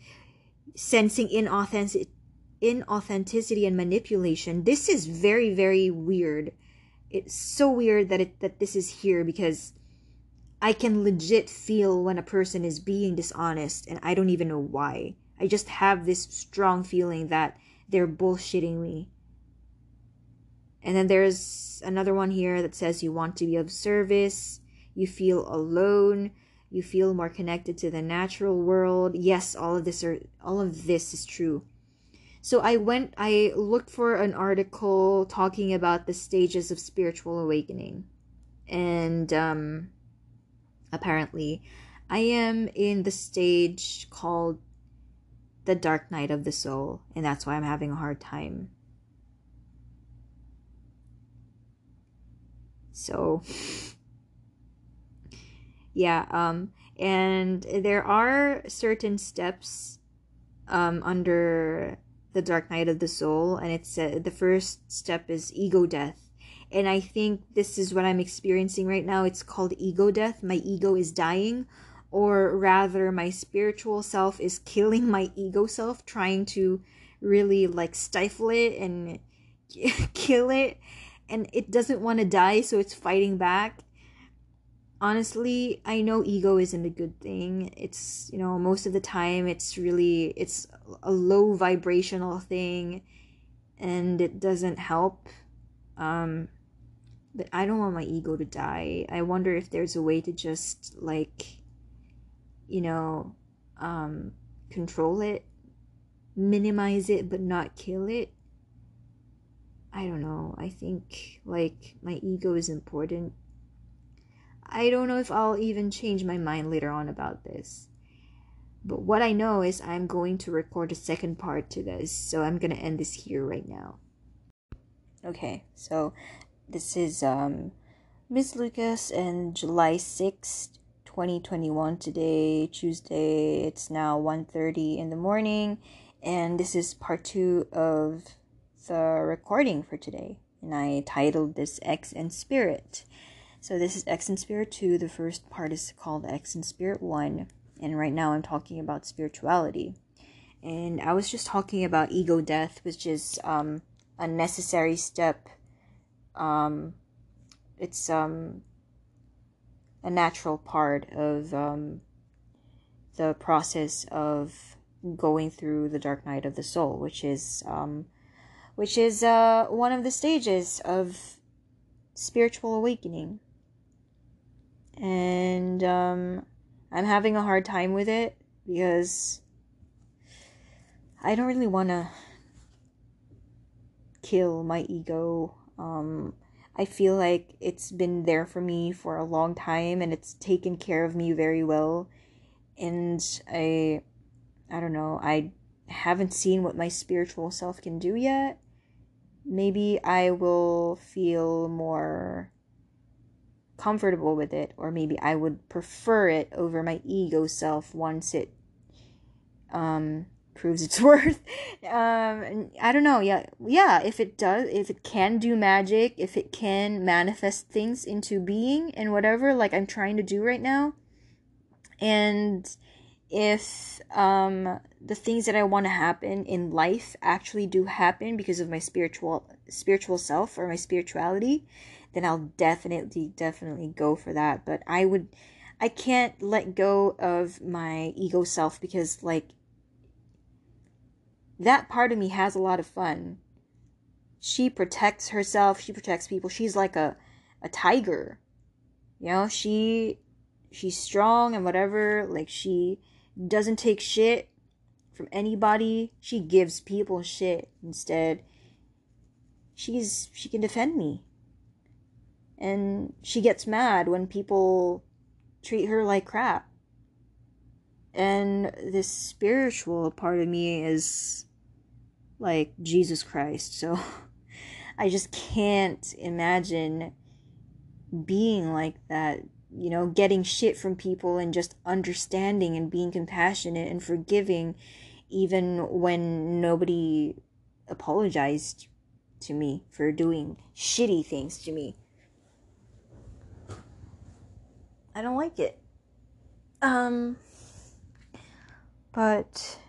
sensing inauthentic inauthenticity and manipulation. This is very very weird. It's so weird that it that this is here because I can legit feel when a person is being dishonest and I don't even know why. I just have this strong feeling that they're bullshitting me. And then there's another one here that says you want to be of service, you feel alone, you feel more connected to the natural world. Yes, all of this are all of this is true. So I went I looked for an article talking about the stages of spiritual awakening. And um apparently I am in the stage called the dark night of the soul, and that's why I'm having a hard time. So yeah um and there are certain steps um under the dark night of the soul and it's uh, the first step is ego death. And i think this is what i'm experiencing right now. It's called ego death. My ego is dying or rather my spiritual self is killing my ego self trying to really like stifle it and kill it and it doesn't want to die so it's fighting back. Honestly i know ego isn't a good thing. It's you know most of the time it's really it's a low vibrational thing and it doesn't help. Um but i don't want my ego to die. I wonder if there's a way to just like you know um control it minimize it but not kill it i don't know i think like my ego is important I don't know if I'll even change my mind later on about this. But what I know is I'm going to record a second part to this, so I'm gonna end this here right now. Okay, so this is um Miss Lucas and July 6th, 2021 today, Tuesday. It's now 1:30 in the morning, and this is part 2 of the recording for today. And I titled this Ex and Spirit. So this is Ex and Spirit 2. The first part is called Ex and Spirit 1. And right now I'm talking about spirituality. And I was just talking about ego death, which is um, a necessary step. Um, it's um, a natural part of um, the process of going through the dark night of the soul, which is um, which is uh, one of the stages of spiritual awakening and um, I'm having a hard time with it because I don't really want to kill my ego. Um, I feel like it's been there for me for a long time and it's taken care of me very well. And I, I don't know, I haven't seen what my spiritual self can do yet. Maybe I will feel more comfortable with it, or maybe I would prefer it over my ego self once it um, proves its worth. um, I don't know. Yeah, yeah. If it does, if it can do magic, if it can manifest things into being and whatever, like I'm trying to do right now, and if um the things that I want to happen in life actually do happen because of my spiritual spiritual self or my spirituality then I'll definitely, definitely go for that. But I would, I can't let go of my ego self because, like, that part of me has a lot of fun. She protects herself, she protects people. She's like a, a tiger. You know, she, she's strong and whatever. Like, she doesn't take shit from anybody. She gives people shit instead. She's, she can defend me and she gets mad when people treat her like crap. And this spiritual part of me is like Jesus Christ. So I just can't imagine being like that, you know, getting shit from people and just understanding and being compassionate and forgiving even when nobody apologized to me for doing shitty things to me. I don't like it. Um but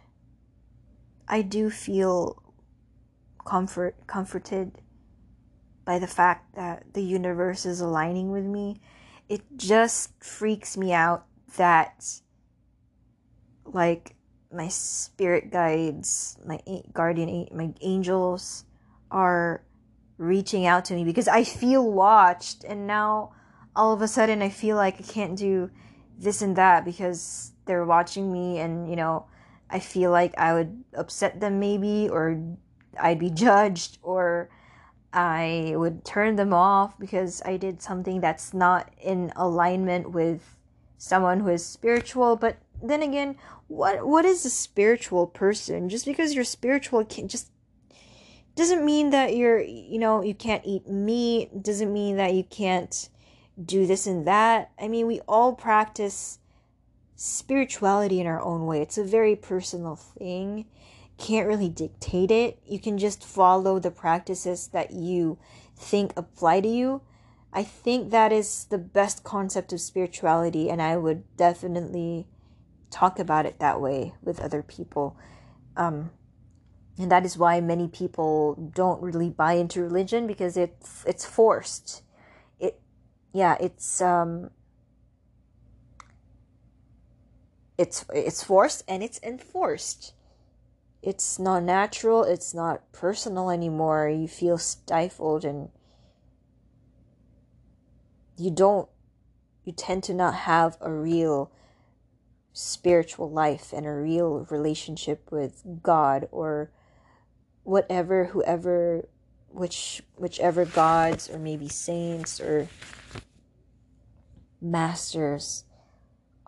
I do feel comfort comforted by the fact that the universe is aligning with me. It just freaks me out that like my spirit guides, my guardian my angels are reaching out to me because I feel watched. And now all of a sudden I feel like I can't do this and that because they're watching me. And you know I feel like I would upset them maybe or I'd be judged or I would turn them off because I did something that's not in alignment with someone who is spiritual. But then again what what is a spiritual person? Just because you're spiritual can just doesn't mean that you're you know you can't eat meat doesn't mean that you can't do this and that. I mean we all practice spirituality in our own way. It's a very personal thing. Can't really dictate it. You can just follow the practices that you think apply to you. I think that is the best concept of spirituality and i would definitely talk about it that way with other people. Um, and that is why many people don't really buy into religion because it's it's forced. It yeah it's um it's it's forced and it's enforced. It's not natural it's not personal anymore. You feel stifled and you don't you tend to not have a real spiritual life and a real relationship with God or whatever whoever which whichever gods or maybe saints or masters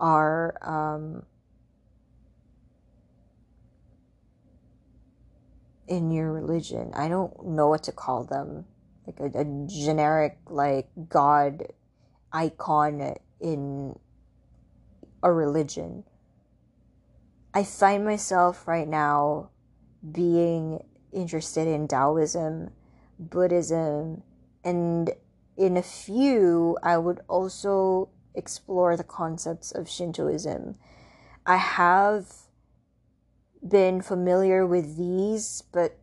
are um, in your religion. I don't know what to call them. Like a, a generic like god icon in a religion. I find myself right now being interested in Taoism, Buddhism, and in a few, I would also explore the concepts of Shintoism. I have been familiar with these, but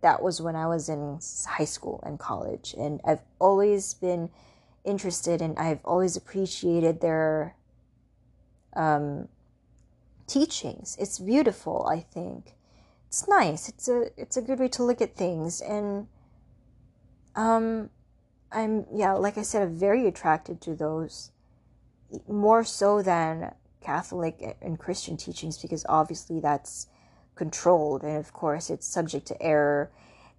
that was when I was in high school and college. And I've always been interested and I've always appreciated their um, teachings. It's beautiful, I think it's nice. It's a it's a good way to look at things, and um, I'm yeah, like I said, I'm very attracted to those more so than Catholic and Christian teachings because obviously that's controlled, and of course it's subject to error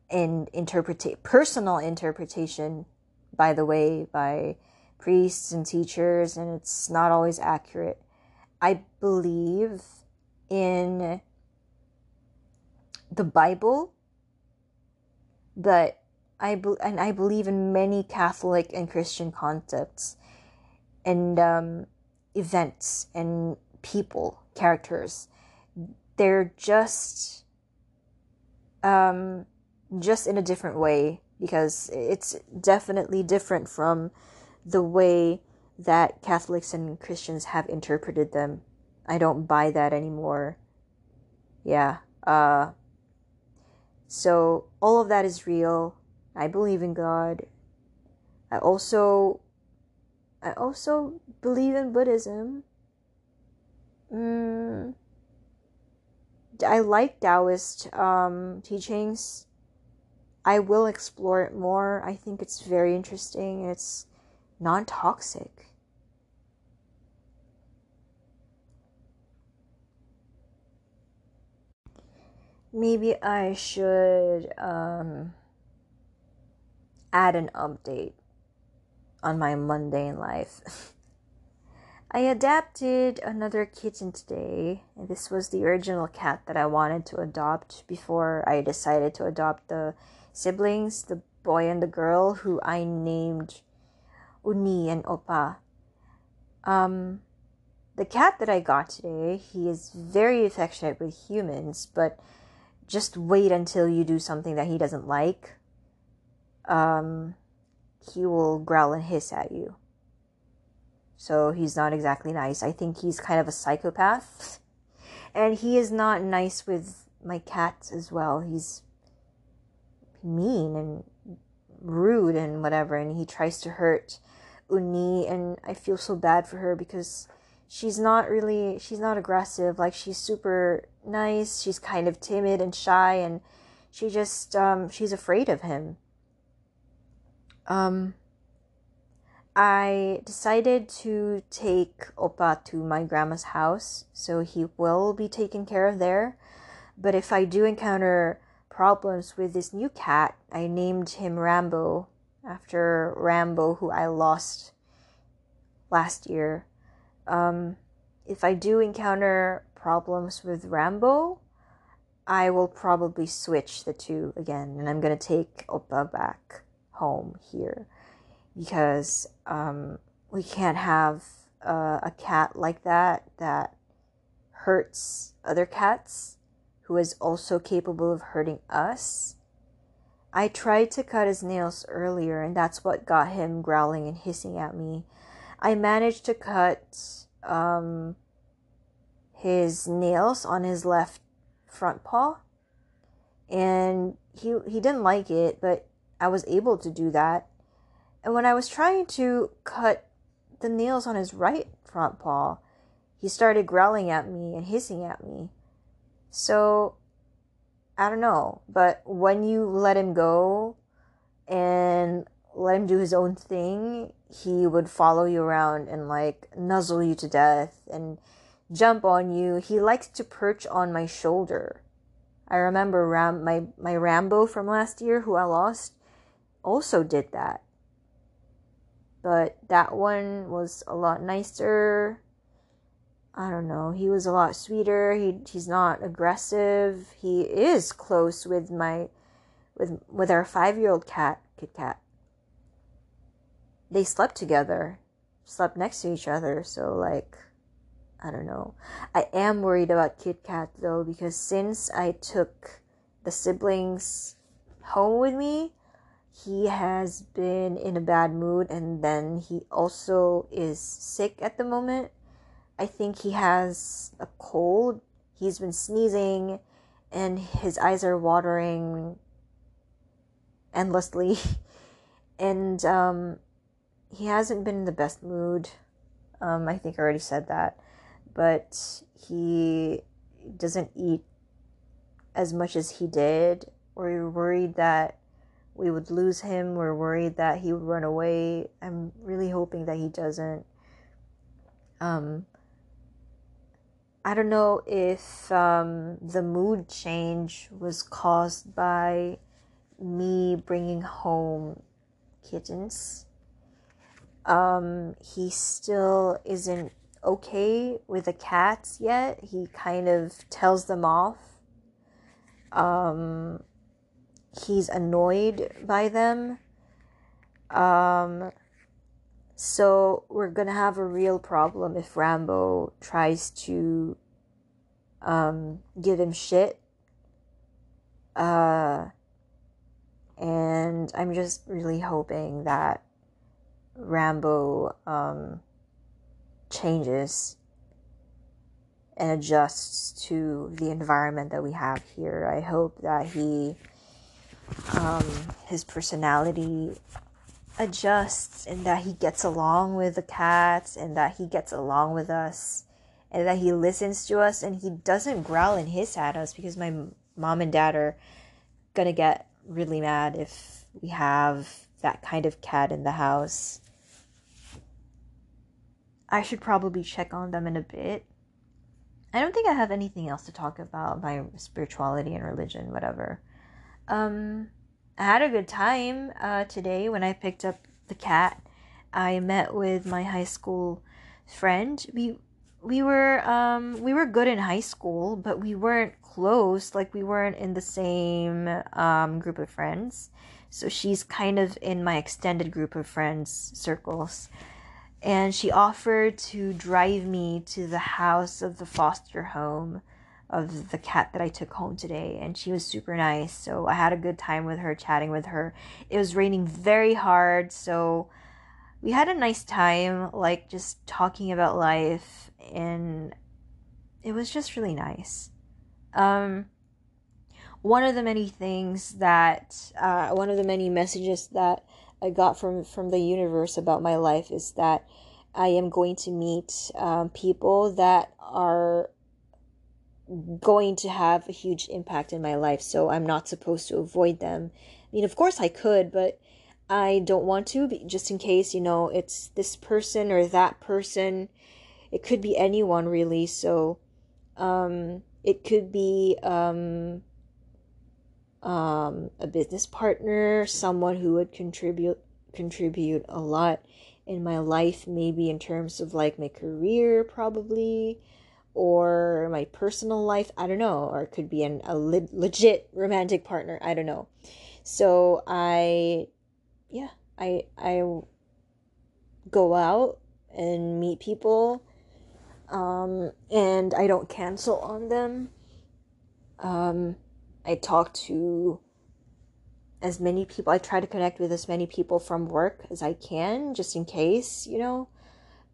and interpret personal interpretation. By the way, by priests and teachers, and it's not always accurate. I believe in the Bible, but I be- and I believe in many Catholic and Christian concepts and um, events and people, characters. They're just um, just in a different way because it's definitely different from the way that Catholics and Christians have interpreted them. I don't buy that anymore. Yeah. Uh so all of that is real. I believe in God. I also I also believe in Buddhism. Mm, I like Taoist um, teachings. I will explore it more. I think it's very interesting. It's non toxic. maybe I should um, add an update on my mundane life. I adapted another kitten today. This was the original cat that I wanted to adopt before I decided to adopt the siblings, the boy and the girl, who I named Uni and Opa. Um, the cat that I got today, he is very affectionate with humans, but just wait until you do something that he doesn't like. Um, he will growl and hiss at you. So he's not exactly nice. I think he's kind of a psychopath. And he is not nice with my cats as well. He's mean and rude and whatever, and he tries to hurt Uni, and I feel so bad for her because she's not really she's not aggressive. Like she's super nice she's kind of timid and shy and she just um she's afraid of him. Um I decided to take Opa to my grandma's house so he will be taken care of there. But if I do encounter problems with this new cat I named him Rambo after Rambo who I lost last year um, if I do encounter problems with Rambo, I will probably switch the two again, and I'm gonna take Opa back home here because um, we can't have uh, a cat like that that hurts other cats who is also capable of hurting us. I tried to cut his nails earlier, and that's what got him growling and hissing at me. I managed to cut um, his nails on his left front paw, and he he didn't like it, but I was able to do that. And when I was trying to cut the nails on his right front paw, he started growling at me and hissing at me. So I don't know, but when you let him go and let him do his own thing, he would follow you around and like nuzzle you to death and jump on you. He likes to perch on my shoulder. I remember Ram my my Rambo from last year who I lost also did that. But that one was a lot nicer. I don't know. He was a lot sweeter. He he's not aggressive. He is close with my with with our 5-year-old cat, Kit Kat they slept together, slept next to each other. So, like, I don't know. I am worried about Kit Kat though, because since I took the siblings home with me, he has been in a bad mood and then he also is sick at the moment. I think he has a cold. He's been sneezing and his eyes are watering endlessly. and um, he hasn't been in the best mood. Um, I think I already said that, but he doesn't eat as much as he did. We're worried that we would lose him. We're worried that he would run away. I'm really hoping that he doesn't. Um, I don't know if um, the mood change was caused by me bringing home kittens um, he still isn't okay with the cats yet. He kind of tells them off. Um, he's annoyed by them. Um, so we're gonna have a real problem if Rambo tries to um, give him shit. Uh, and I'm just really hoping that Rambo um, changes and adjusts to the environment that we have here. I hope that he, um, his personality adjusts and that he gets along with the cats and that he gets along with us and that he listens to us and he doesn't growl and hiss at us because my mom and dad are gonna get really mad if we have that kind of cat in the house. I should probably check on them in a bit. I don't think I have anything else to talk about my spirituality and religion, whatever. Um, I had a good time uh, today when I picked up the cat. I met with my high school friend. We we were um we were good in high school, but we weren't close. Like we weren't in the same um group of friends. So she's kind of in my extended group of friends circles. And she offered to drive me to the house of the foster home of the cat that I took home today. And she was super nice. So I had a good time with her, chatting with her. It was raining very hard. So we had a nice time, like just talking about life. And it was just really nice. Um, one of the many things that, uh, one of the many messages that I got from from the universe about my life is that I am going to meet um, people that are going to have a huge impact in my life. So I'm not supposed to avoid them. I mean, of course I could, but I don't want to, just in case, you know, it's this person or that person. It could be anyone really. So um, it could be um, um, a business partner, someone who would contribute contribute a lot in my life, maybe in terms of like my career, probably, or my personal life. I don't know, or it could be an, a le- legit romantic partner. I don't know. So I, yeah, I I go out and meet people um, and I don't cancel on them. Um, I talk to as many people, I try to connect with as many people from work as I can, just in case, you know.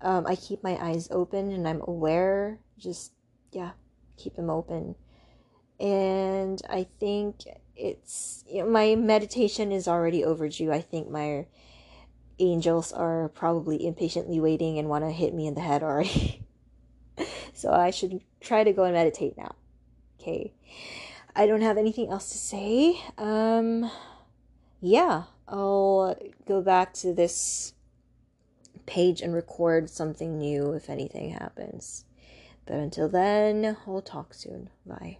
Um, I keep my eyes open and I'm aware, just, yeah, keep them open. And I think it's, you know, my meditation is already overdue. I think my angels are probably impatiently waiting and want to hit me in the head already. so I should try to go and meditate now. Okay. I don't have anything else to say. Um yeah, I'll go back to this page and record something new if anything happens. But until then, we'll talk soon. Bye.